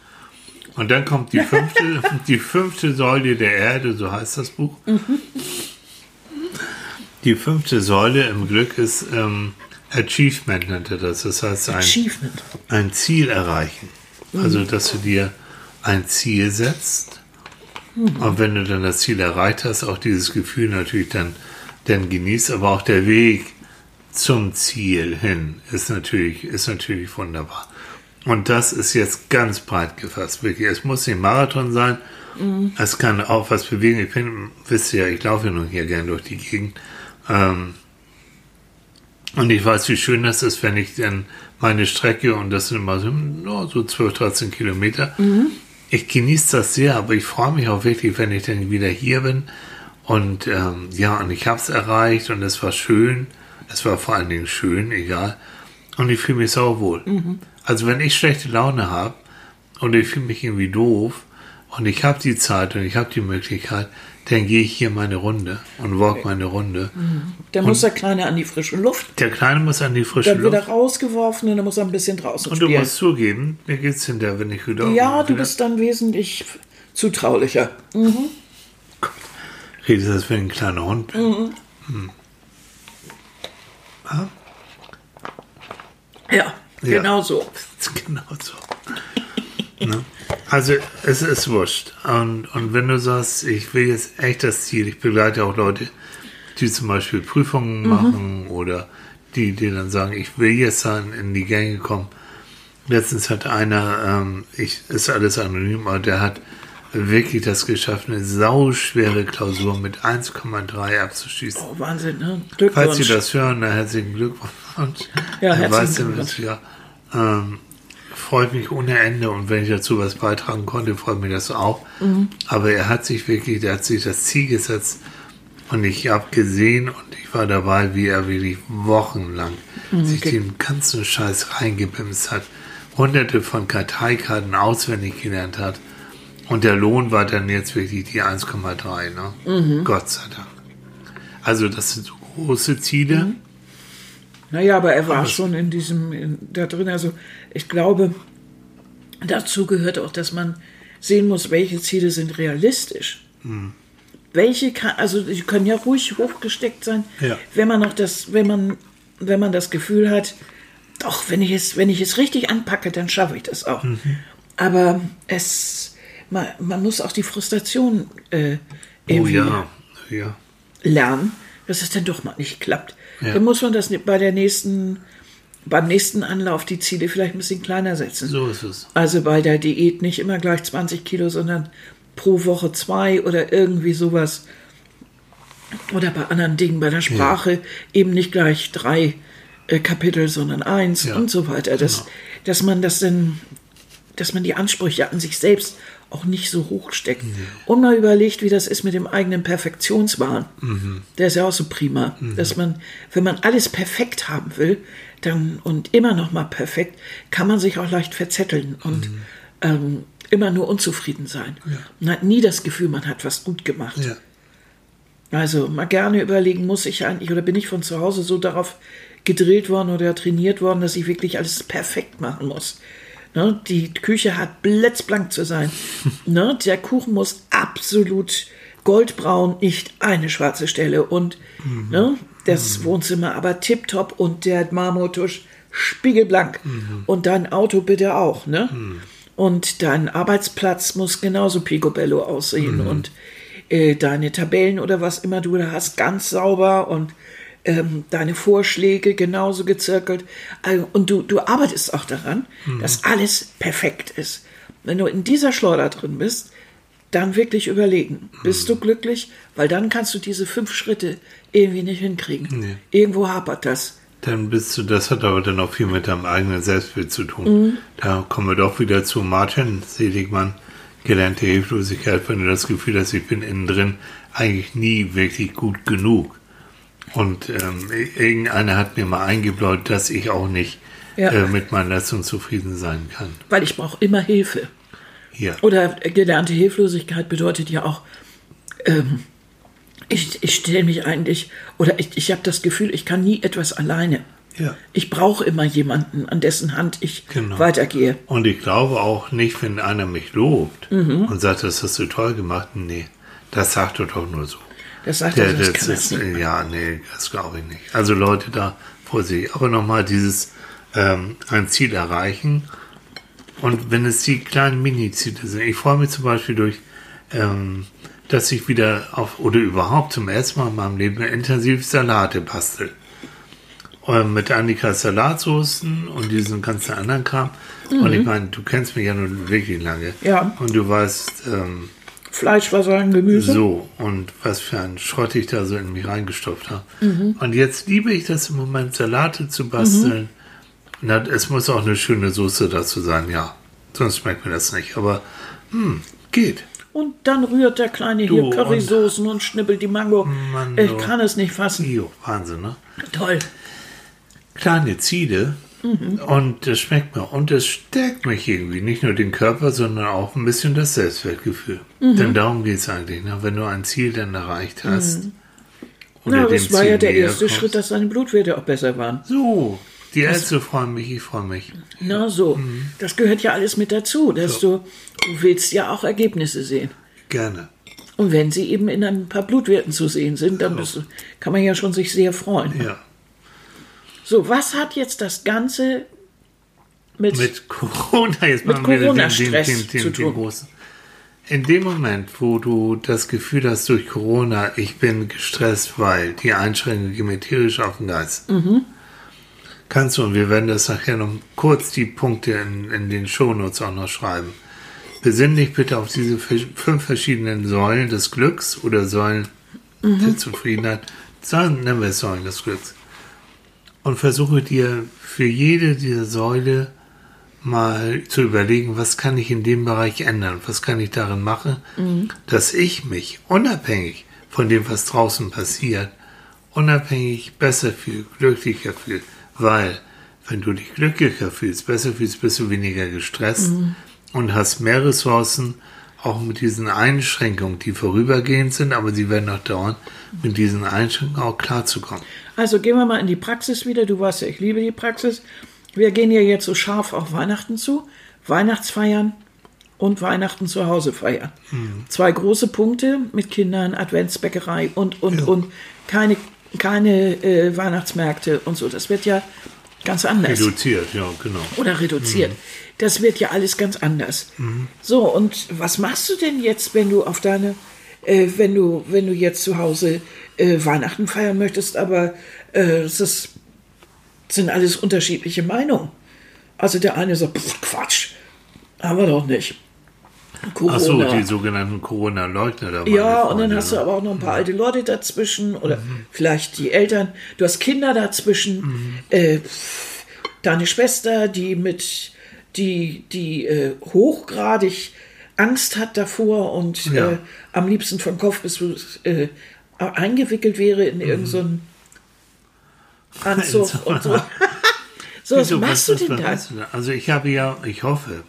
Und dann kommt die fünfte, die fünfte Säule der Erde, so heißt das Buch. Die fünfte Säule im Glück ist ähm, Achievement, nennt er das. Das heißt, ein, ein Ziel erreichen. Also, dass du dir ein Ziel setzt. Und wenn du dann das Ziel erreicht hast, auch dieses Gefühl natürlich dann, dann genießt, aber auch der Weg zum Ziel hin ist natürlich, ist natürlich wunderbar. Und das ist jetzt ganz breit gefasst, wirklich. Es muss nicht Marathon sein. Es kann auch was bewegen. Ich bin, wisst ihr ja, ich laufe ja nun hier gern durch die Gegend. Ähm, und ich weiß, wie schön das ist, wenn ich dann meine Strecke, und das sind immer so, no, so 12, 13 Kilometer, ich genieße das sehr, aber ich freue mich auch wirklich, wenn ich dann wieder hier bin. Und ähm, ja, und ich habe es erreicht und es war schön. Es war vor allen Dingen schön, egal. Und ich fühle mich sauwohl. Also wenn ich schlechte Laune habe und ich fühle mich irgendwie doof und ich habe die Zeit und ich habe die Möglichkeit, dann gehe ich hier meine Runde und walk meine Runde. Dann muss der Kleine an die frische Luft. Der Kleine muss an die frische Dann wird er Luft. rausgeworfen und dann muss er ein bisschen draußen Und du spielen. musst zugeben, mir geht's hinterher, wenn ich wieder ja, du wieder- bist dann wesentlich zutraulicher. Redest du, als wenn ein kleiner Hund bin. Mhm. Ah, Ja, Ja. genau so. Genau so. ne? Also es ist wurscht. Und, und wenn du sagst, ich will jetzt echt das Ziel, ich begleite auch Leute, die zum Beispiel Mhm. Prüfungen machen oder die, die dann sagen, ich will jetzt dann in die Gänge kommen. Letztens hat einer, ähm, ich, ist alles anonym, aber der hat wirklich das geschafft, eine sauschwere Klausur mit 1,3 abzuschließen. Oh, Wahnsinn, ne? Falls Glückwunsch. Sie das hören, dann herzlichen Glückwunsch. Ja, Er herzlichen Glückwunsch. ja, ähm, freut mich ohne Ende und wenn ich dazu was beitragen konnte, freut mich das auch. Mhm. Aber er hat sich wirklich, der hat sich das Ziel gesetzt und ich habe gesehen und ich war dabei, wie er wirklich wochenlang Mhm, sich den ganzen Scheiß reingebimst hat, hunderte von Karteikarten auswendig gelernt hat und der Lohn war dann jetzt wirklich die 1,3, ne? Mhm. Gott sei Dank. Also das sind so große Ziele. Mhm. Naja, aber er war schon in diesem, in, da drin. Also ich glaube, dazu gehört auch, dass man sehen muss, welche Ziele sind realistisch. Hm. Welche kann, also die können ja ruhig hochgesteckt sein, Ja. wenn man noch das, wenn man, wenn man das Gefühl hat, doch, wenn ich es, wenn ich es richtig anpacke, dann schaffe ich das auch. Mhm. Aber es, man, man muss auch die Frustration äh, Oh irgendwie ja, ja. lernen, dass es dann doch mal nicht klappt. Ja. Dann muss man das bei der nächsten, beim nächsten Anlauf die Ziele vielleicht ein bisschen kleiner setzen. So ist es. Also bei der Diät nicht immer gleich 20 Kilo, sondern pro Woche zwei oder irgendwie sowas. Oder bei anderen Dingen, bei der Sprache eben nicht gleich drei äh, Kapitel, sondern eins Ja, und so weiter. Dass, genau. dass man das dann, dass man die Ansprüche an sich selbst auch nicht so hoch steckt. Und mal überlegt, wie das ist mit dem eigenen Perfektionswahn. Mhm. Der ist ja auch so prima, dass man, wenn man alles perfekt haben will, dann und immer noch mal perfekt, kann man sich auch leicht verzetteln und Mhm. ähm, immer nur unzufrieden sein. Man hat nie das Gefühl, man hat was gut gemacht. Ja. Also mal gerne überlegen, muss ich eigentlich oder bin ich von zu Hause so darauf gedrillt worden oder trainiert worden, dass ich wirklich alles perfekt machen muss. Ne? Die Küche hat blitzblank zu sein. ne? Der Kuchen muss absolut goldbraun, nicht eine schwarze Stelle. Und mhm. ne? das mhm. Wohnzimmer aber tipptopp und der Marmortisch spiegelblank. Mhm. Und dein Auto bitte auch. Ne? Mhm. Und dein Arbeitsplatz muss genauso picobello aussehen. Mhm. Und äh, deine Tabellen oder was immer du da hast, ganz sauber und ähm, deine Vorschläge genauso gezirkelt. Also, und du, du arbeitest auch daran, mhm. dass alles perfekt ist. Wenn du in dieser Schleuder drin bist, dann wirklich überlegen, bist mhm. du glücklich? Weil dann kannst du diese fünf Schritte irgendwie nicht hinkriegen. Nee. Irgendwo hapert das. Dann bist du, das hat aber dann auch viel mit deinem eigenen Selbstbild zu tun. Mhm. Da kommen wir doch wieder zu Martin Seligmann, gelernte Hilflosigkeit, wenn du das Gefühl hast, ich bin innen drin eigentlich nie wirklich gut genug. Und ähm, irgendeiner hat mir mal eingebläut, dass ich auch nicht ja. äh, mit meiner Leistung zufrieden sein kann. Weil ich brauche immer Hilfe. Ja. Oder gelernte Hilflosigkeit bedeutet ja auch, ähm, ich, ich stelle mich eigentlich, oder ich, ich habe das Gefühl, ich kann nie etwas alleine. Ja. Ich brauche immer jemanden, an dessen Hand ich genau. weitergehe. Und ich glaube auch nicht, wenn einer mich lobt mhm. und sagt, das hast du toll gemacht. Nee, das sagt er doch nur so. Das sagt er, das, das ist, Ja, nee, das glaube ich nicht. Also Leute, da vorsichtig. Aber nochmal dieses ähm, ein Ziel erreichen. Und wenn es die kleinen Mini-Ziele sind. Ich freue mich zum Beispiel durch, ähm, dass ich wieder auf, oder überhaupt zum ersten Mal in meinem Leben intensiv Salate bastel. Ähm, mit Annikas Salatsoßen und diesen ganzen anderen Kram. Mhm. Und ich meine, du kennst mich ja nun wirklich lange. Ja. Und du weißt, ähm, Fleisch, Wasser und Gemüse. So, und was für ein Schrott ich da so in mich reingestopft habe. Mhm. Und jetzt liebe ich das im Moment, Salate zu basteln. Mhm. Na, es muss auch eine schöne Soße dazu sein, ja. Sonst schmeckt mir das nicht. Aber, hm, geht. Und dann rührt der Kleine du, hier Currysoßen und, und, schnippelt die Mango. Mann, ich kann es nicht fassen. Jo, Wahnsinn, ne? Toll. Kleine Ziele, Mhm. Und das schmeckt mir. Und es stärkt mich irgendwie. Nicht nur den Körper, sondern auch ein bisschen das Selbstwertgefühl. Mhm. Denn darum geht es eigentlich. Ne? Wenn du ein Ziel dann erreicht hast. Mhm. Na, das war Ziel ja der erste kommst. Schritt, dass deine Blutwerte auch besser waren. So. Die Ärzte freuen mich, ich freue mich. Na so. Mhm. Das gehört ja alles mit dazu. Dass so. du, du willst ja auch Ergebnisse sehen. Gerne. Und wenn sie eben in ein paar Blutwerten zu sehen sind, dann so. kann man ja schon sich sehr freuen. Ja. So, was hat jetzt das Ganze mit, mit Corona, jetzt mit Corona-Stress den, den, den, zu tun? In dem Moment, wo du das Gefühl hast, durch Corona, ich bin gestresst, weil die Einschränkungen gehen mir tierisch auf den Geist, mhm. kannst du, und wir werden das nachher noch kurz die Punkte in, in den Shownotes auch noch schreiben, besinn dich bitte auf diese fünf verschiedenen Säulen des Glücks oder Säulen mhm. der Zufriedenheit. Sagen, nennen wir es Säulen des Glücks und versuche dir für jede dieser Säule mal zu überlegen, was kann ich in dem Bereich ändern, was kann ich darin machen, mhm. dass ich mich unabhängig von dem, was draußen passiert, unabhängig besser fühle, glücklicher fühle, weil wenn du dich glücklicher fühlst, besser fühlst, bist du weniger gestresst mhm. und hast mehr Ressourcen, auch mit diesen Einschränkungen, die vorübergehend sind, aber sie werden noch dauern, mit diesen Einschränkungen auch klarzukommen. Also gehen wir mal in die Praxis wieder. Du weißt ja, ich liebe die Praxis. Wir gehen ja jetzt so scharf auf Weihnachten zu. Weihnachtsfeiern und Weihnachten zu Hause feiern. Mhm. Zwei große Punkte mit Kindern, Adventsbäckerei und, und, ja. und keine, keine äh, Weihnachtsmärkte und so. Das wird ja ganz anders. Reduziert, ja, genau. Oder reduziert. Mhm. Das wird ja alles ganz anders. Mhm. So, und was machst du denn jetzt, wenn du auf deine, äh, wenn du, wenn du jetzt zu Hause äh, Weihnachten feiern möchtest, aber äh, das ist, sind alles unterschiedliche Meinungen. Also der eine sagt, Quatsch, haben wir doch nicht. Corona. Ach so, die sogenannten Corona-Leugner. Ja, und dann hast du aber auch noch ein paar alte Leute dazwischen oder mhm. vielleicht die Eltern. Du hast Kinder dazwischen. Mhm. Äh, deine Schwester, die mit, die, die äh, hochgradig Angst hat davor und ja. äh, am liebsten von Kopf bis äh, eingewickelt wäre in mhm. irgendeinen Anzug und so. so, was machst du denn da? Also ich habe ja, ich hoffe,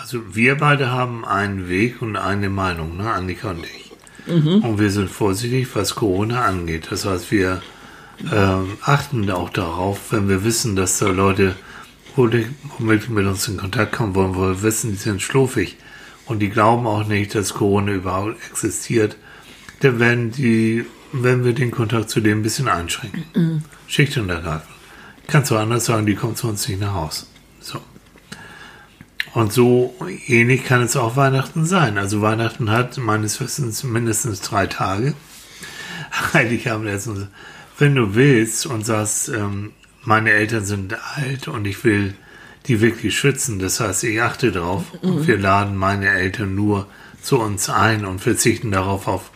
also wir beide haben einen Weg und eine Meinung, ne, Annika und ich. Und wir sind vorsichtig, was Corona angeht. Das heißt, wir ähm, achten auch darauf, wenn wir wissen, dass da Leute womit mit uns in Kontakt kommen wollen, weil wir wissen, die sind schlufig und die glauben auch nicht, dass Corona überhaupt existiert, dann werden die, werden wir den Kontakt zu denen ein bisschen einschränken. Mhm. Schicht und ergreifend. Kannst du anders sagen, die kommen zu uns nicht nach Hause. Und so ähnlich kann es auch Weihnachten sein. Also Weihnachten hat meines Wissens mindestens drei Tage. Heiligabend letztens, wenn du willst und sagst, ähm, meine Eltern sind alt und ich will die wirklich schützen. Das heißt, ich achte darauf mhm. und wir laden meine Eltern nur zu uns ein und verzichten darauf auf,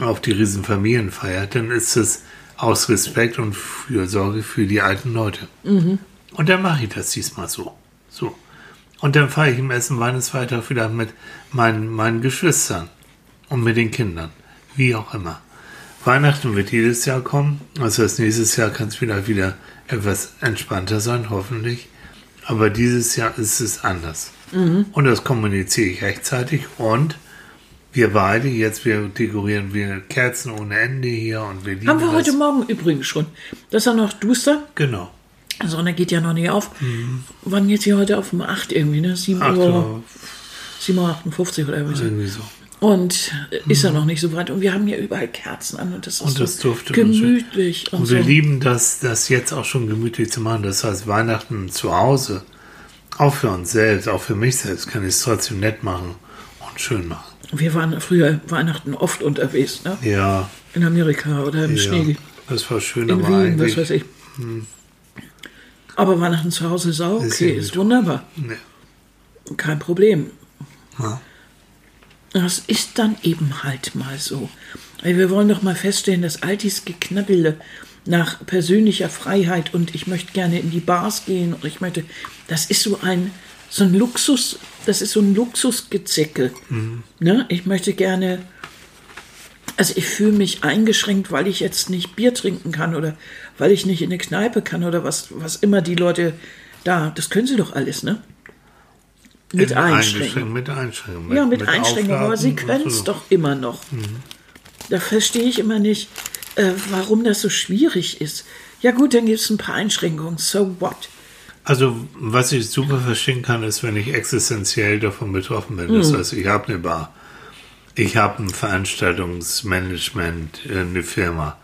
auf die Riesenfamilienfeier. Dann ist es aus Respekt und Fürsorge für die alten Leute. Mhm. Und dann mache ich das diesmal so. Und dann fahre ich im Essen Weihnachtsfeiertag wieder mit meinen, meinen Geschwistern und mit den Kindern. Wie auch immer. Weihnachten wird jedes Jahr kommen. Also das nächstes Jahr kann es vielleicht wieder etwas entspannter sein, hoffentlich. Aber dieses Jahr ist es anders. Mhm. Und das kommuniziere ich rechtzeitig. Und wir beide, jetzt wir dekorieren wir Kerzen ohne Ende hier und wir lieben Haben wir heute Morgen übrigens schon. Das ist ja noch duster. Genau. Die Sonne geht ja noch nicht auf. Mhm. Wann geht sie heute auf um 8 irgendwie, ne? 7 Uhr. 7 Uhr 58 oder irgendwie so. Irgendwie so. Und ist ja noch nicht so weit. Und wir haben ja überall Kerzen an und das ist und das so gemütlich. Und, und wir so. lieben das, das jetzt auch schon gemütlich zu machen. Das heißt, Weihnachten zu Hause, auch für uns selbst, auch für mich selbst, kann ich es trotzdem nett machen und schön machen. Wir waren früher Weihnachten oft unterwegs, ne? Ja. In Amerika oder im ja, Schnee. Das war schön, in aber Wien, was weiß ich. Hm. Aber Weihnachten zu Hause ist auch okay, ist, ist wunderbar. Ja. Kein Problem. Ja. Das ist dann eben halt mal so. Wir wollen doch mal feststellen, dass all dieses Geknabbele nach persönlicher Freiheit und ich möchte gerne in die Bars gehen und ich möchte, das ist so ein, so ein Luxus, das ist so ein Luxusgezickel. Mhm. Ne? Ich möchte gerne, also ich fühle mich eingeschränkt, weil ich jetzt nicht Bier trinken kann oder weil ich nicht in eine Kneipe kann oder was, was immer die Leute da, das können sie doch alles, ne? Mit Einschränkungen. Mit Einschränkungen. Ja, mit, mit Einschränkungen, aber sie können es doch immer noch. Mhm. Da verstehe ich immer nicht, äh, warum das so schwierig ist. Ja gut, dann gibt es ein paar Einschränkungen. So what? Also, was ich super verstehen kann, ist, wenn ich existenziell davon betroffen bin. Das mhm. heißt, ich habe eine Bar. Ich habe ein Veranstaltungsmanagement, äh, eine Firma.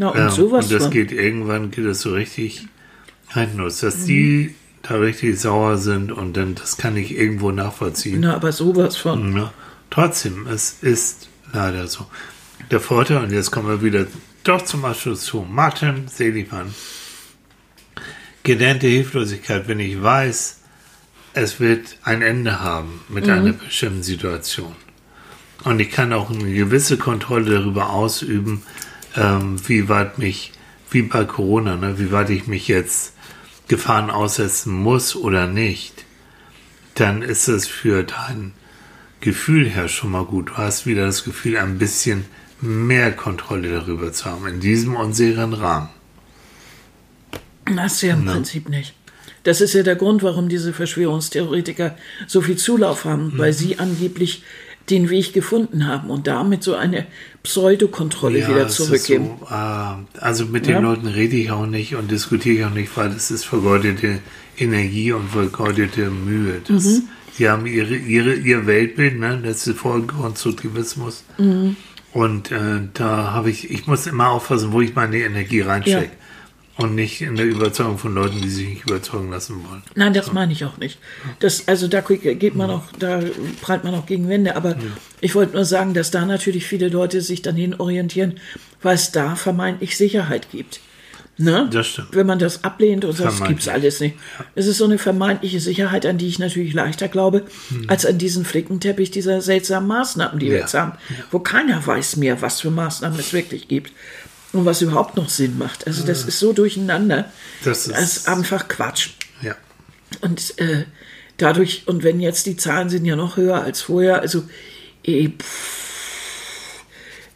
Na, und ähm, sowas. Und das von. geht irgendwann, geht das so richtig rein los. Dass mhm. die da richtig sauer sind und dann, das kann ich irgendwo nachvollziehen. Na, aber sowas von. Ja. Trotzdem, es ist leider so. Der Vorteil, und jetzt kommen wir wieder doch zum Abschluss zu Martin Seligmann. Gelernte Hilflosigkeit, wenn ich weiß, es wird ein Ende haben mit mhm. einer bestimmten Situation. Und ich kann auch eine gewisse Kontrolle darüber ausüben, ähm, wie weit mich, wie bei Corona, ne, wie weit ich mich jetzt Gefahren aussetzen muss oder nicht, dann ist es für dein Gefühl her schon mal gut. Du hast wieder das Gefühl, ein bisschen mehr Kontrolle darüber zu haben, in diesem unsicheren Rahmen. Das ist ja im ja. Prinzip nicht. Das ist ja der Grund, warum diese Verschwörungstheoretiker so viel Zulauf haben, mhm. weil sie angeblich den Weg gefunden haben und damit so eine Pseudokontrolle ja, wieder zurückgeben. So, äh, also mit den ja. Leuten rede ich auch nicht und diskutiere ich auch nicht, weil das ist vergeudete Energie und vergeudete Mühe. Das, mhm. Sie haben ihre, ihre, ihr Weltbild, ne? das ist Vollkonstruktivismus. Mhm. Und äh, da habe ich, ich muss immer aufpassen, wo ich meine Energie reinstecke. Ja. Und nicht in der Überzeugung von Leuten, die sich nicht überzeugen lassen wollen. Nein, das meine ich auch nicht. Das, also da geht man auch, da prallt man auch gegen Wände. Aber ja. ich wollte nur sagen, dass da natürlich viele Leute sich dann hin orientieren, weil es da vermeintlich Sicherheit gibt. Ne? Das stimmt. Wenn man das ablehnt und sagt, das gibt es alles nicht. Ja. Es ist so eine vermeintliche Sicherheit, an die ich natürlich leichter glaube, hm. als an diesen Flickenteppich dieser seltsamen Maßnahmen, die ja. wir jetzt haben, wo keiner weiß mehr, was für Maßnahmen es wirklich gibt und was überhaupt noch Sinn macht. Also das ist so durcheinander. Das ist, das ist einfach Quatsch. Ja. Und äh, dadurch, und wenn jetzt die Zahlen sind ja noch höher als vorher, also äh, pff,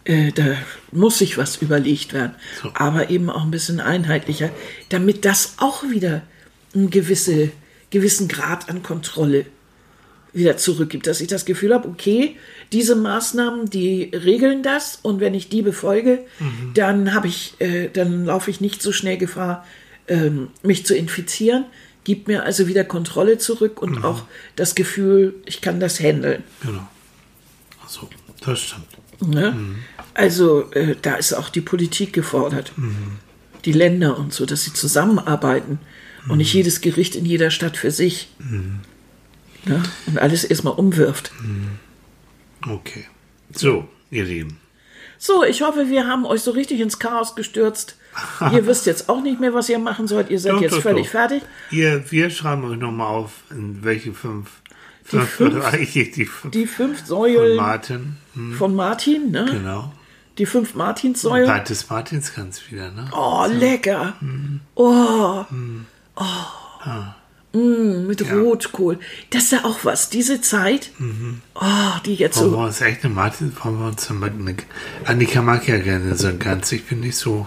äh, da muss sich was überlegt werden. So. Aber eben auch ein bisschen einheitlicher, damit das auch wieder einen gewisse, gewissen Grad an Kontrolle wieder zurückgibt, dass ich das Gefühl habe, okay, diese Maßnahmen, die regeln das und wenn ich die befolge, dann habe ich, äh, dann laufe ich nicht so schnell Gefahr, ähm, mich zu infizieren. Gibt mir also wieder Kontrolle zurück und auch das Gefühl, ich kann das handeln. Genau. So, das stimmt. Ne? Also äh, da ist auch die Politik gefordert, die Länder und so, dass sie zusammenarbeiten und nicht jedes Gericht in jeder Stadt für sich ne? und alles erstmal umwirft. Okay. So, ihr Lieben. So, ich hoffe, wir haben euch so richtig ins Chaos gestürzt. ihr wisst jetzt auch nicht mehr, was ihr machen sollt. Ihr seid Doch, jetzt doch, völlig doch. fertig. Ihr, wir schreiben euch nochmal auf, in welche fünf, Die fünf die fünf Die fünf von Säulen Martin. Hm, von Martin, ne? genau. Die fünf Martinssäulen. Bald des Martins kannst wieder, ne? Oh, lecker. Hm. Oh. Oh. Ah. Mm, mit Rotkohl. Das ist ja auch was. Diese Zeit, oh, die jetzt Wollen so. wir uns echt eine Martin, wollen wir uns eine, Annika mag ja gerne so ein ganz, ich bin nicht so,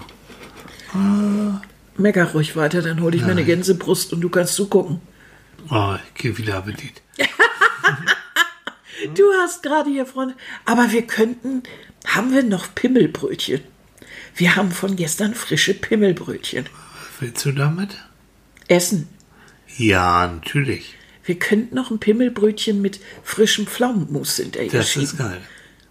Mecker ruhig weiter, dann hole ich mir eine Gänsebrust und du kannst zugucken. oh, ich gebe wieder Appetit. Du hast gerade hier, Freunde. Aber wir könnten. Haben wir noch Pimmelbrötchen? Wir haben von gestern frische Pimmelbrötchen. Was willst du damit? Essen. Ja, natürlich. Wir könnten noch ein Pimmelbrötchen mit frischem Pflaumenmus hinterher Das schieben. ist geil.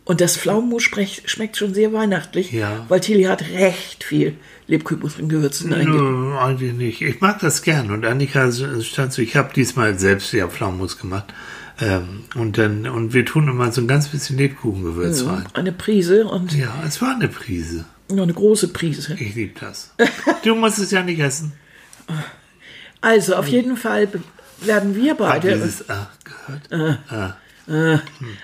Und das Pflaumenmus schmeckt, schon sehr weihnachtlich, Ja. weil Tilly hat recht viel Lebkuchen und Gewürzen eigentlich nicht. Ich mag das gern. Und Annika stand so, ich habe diesmal selbst ja Pflaumenmus gemacht. Ähm, und dann, und wir tun immer so ein ganz bisschen Lebkuchengewürz rein. Eine Prise und Ja, es war eine Prise. noch eine große Prise. Ich liebe das. Du musst es ja nicht essen. Also auf jeden Fall werden wir beide, dieses Ah gehört? Ah.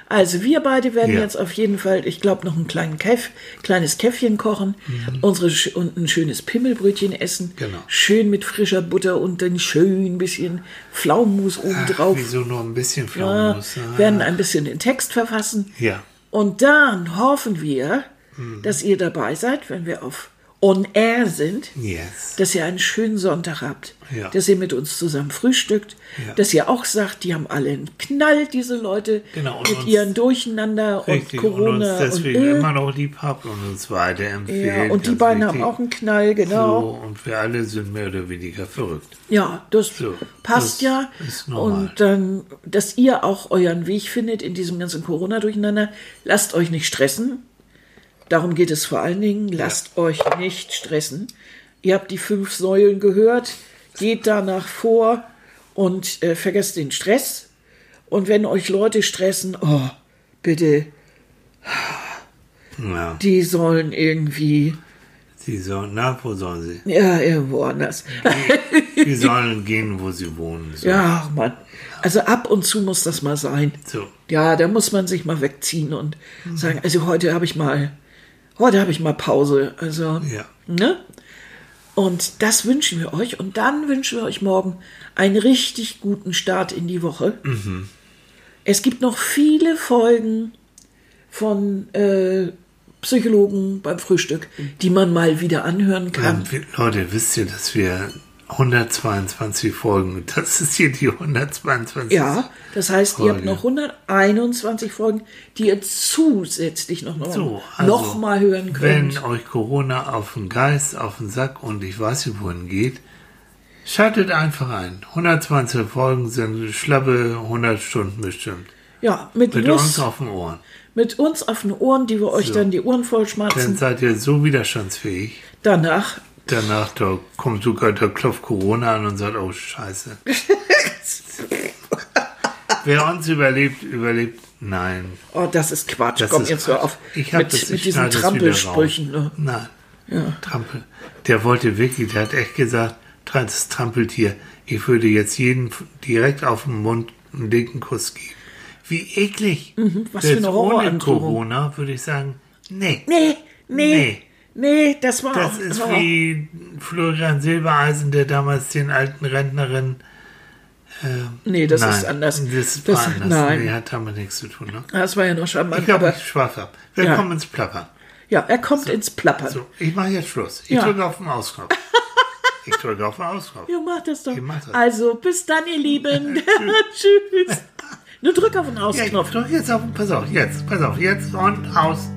also wir beide werden Ja. jetzt auf jeden Fall, ich glaube, noch ein kleinen Käff, kleines Käffchen kochen, unsere sch- und ein schönes Pimmelbrötchen essen, Genau. schön mit frischer Butter und dann schön ein bisschen Pflaumenmus obendrauf. Wieso nur ein bisschen Ja, Pflaumenmus? Ah. werden ein bisschen den Text verfassen. Ja. Und dann hoffen wir, Mhm. dass ihr dabei seid, wenn wir auf On Air sind, Yes. dass ihr einen schönen Sonntag habt, Ja. dass ihr mit uns zusammen frühstückt, Ja. dass ihr auch sagt, die haben alle einen Knall, diese Leute, Genau, und mit uns- ihren Durcheinander Richtig. und und Corona uns und, deswegen Öl. immer noch lieb habt und uns weiterempfehlen. Ja, und die beiden wichtig. haben auch einen Knall, genau. So, und wir alle sind mehr oder weniger verrückt. Ja, das So, passt das ja. Und dann, dass ihr auch euren Weg findet in diesem ganzen Corona-Durcheinander. Lasst euch nicht stressen. Darum geht es vor allen Dingen. Lasst euch nicht stressen. Ihr habt die fünf Säulen gehört. Geht danach vor und äh, vergesst den Stress. Und wenn euch Leute stressen, oh, bitte, Ja. die sollen irgendwie, Sie sollen, na, wo sollen sie? ja, irgendwo anders. Die sollen gehen, wo sie wohnen. So. Ja, Mann. Also ab und zu muss das mal sein. So. Ja, da muss man sich mal wegziehen und sagen, also heute habe ich mal, heute habe ich mal Pause. Also, Ja. ne? Und das wünschen wir euch. Und dann wünschen wir euch morgen einen richtig guten Start in die Woche. Es gibt noch viele Folgen von äh, Psychologen beim Frühstück, die man mal wieder anhören kann. Leute, wisst ihr, dass wir 122 Folgen, das ist hier die 122. Ja, das heißt, ihr habt Folge. noch 121 Folgen, die ihr zusätzlich noch, noch, So, noch also, mal hören könnt. Wenn euch Corona auf den Geist, auf den Sack und ich weiß nicht, wohin geht, schaltet einfach ein. 120 Folgen sind schlappe 100 Stunden bestimmt. ja, mit, Mit Lust, uns auf den Ohren. mit uns auf den Ohren, die wir euch So. dann die Ohren Dann vollschmatzen. seid ihr so widerstandsfähig. Danach, Danach da kommt sogar der klopft Corona an und sagt, oh Scheiße. Wer uns überlebt, überlebt. Nein. oh, das ist Quatsch. Das Komm, ist jetzt hör Quatsch. auf. Ich mit, das, mit diesen Trampelsprüchen. Ne? Nein. Trampel. Der wollte wirklich, der hat echt gesagt, das Trampeltier, ich würde jetzt jeden direkt auf den Mund einen dicken Kuss geben. Wie eklig. Mhm, was für eine ohne Horrorandrohung. Corona würde ich sagen, nee. Nee, nee, nee, das war Das auch. ist oh. wie Florian Silbereisen, der damals den alten Rentnerin. Nee, das nein, ist anders. Das, Das- war anders. nein. Nee, hat damit nichts zu tun. Ne? Das war ja noch charmant. Ich glaube, ich schwach ab. Wir Ja. kommen ins Plappern. ja, er kommt ins Plappern. So, ich mache jetzt Schluss. Ich Ja. drücke auf den Ausknopf. ich drücke auf den Ausknopf. Ja, mach das doch. Mach das. Also, bis dann, ihr Lieben. Tschüss. Nur drück auf den Ja, ich Ausknopf. drück jetzt auf, pass auf, jetzt, pass auf, jetzt und aus.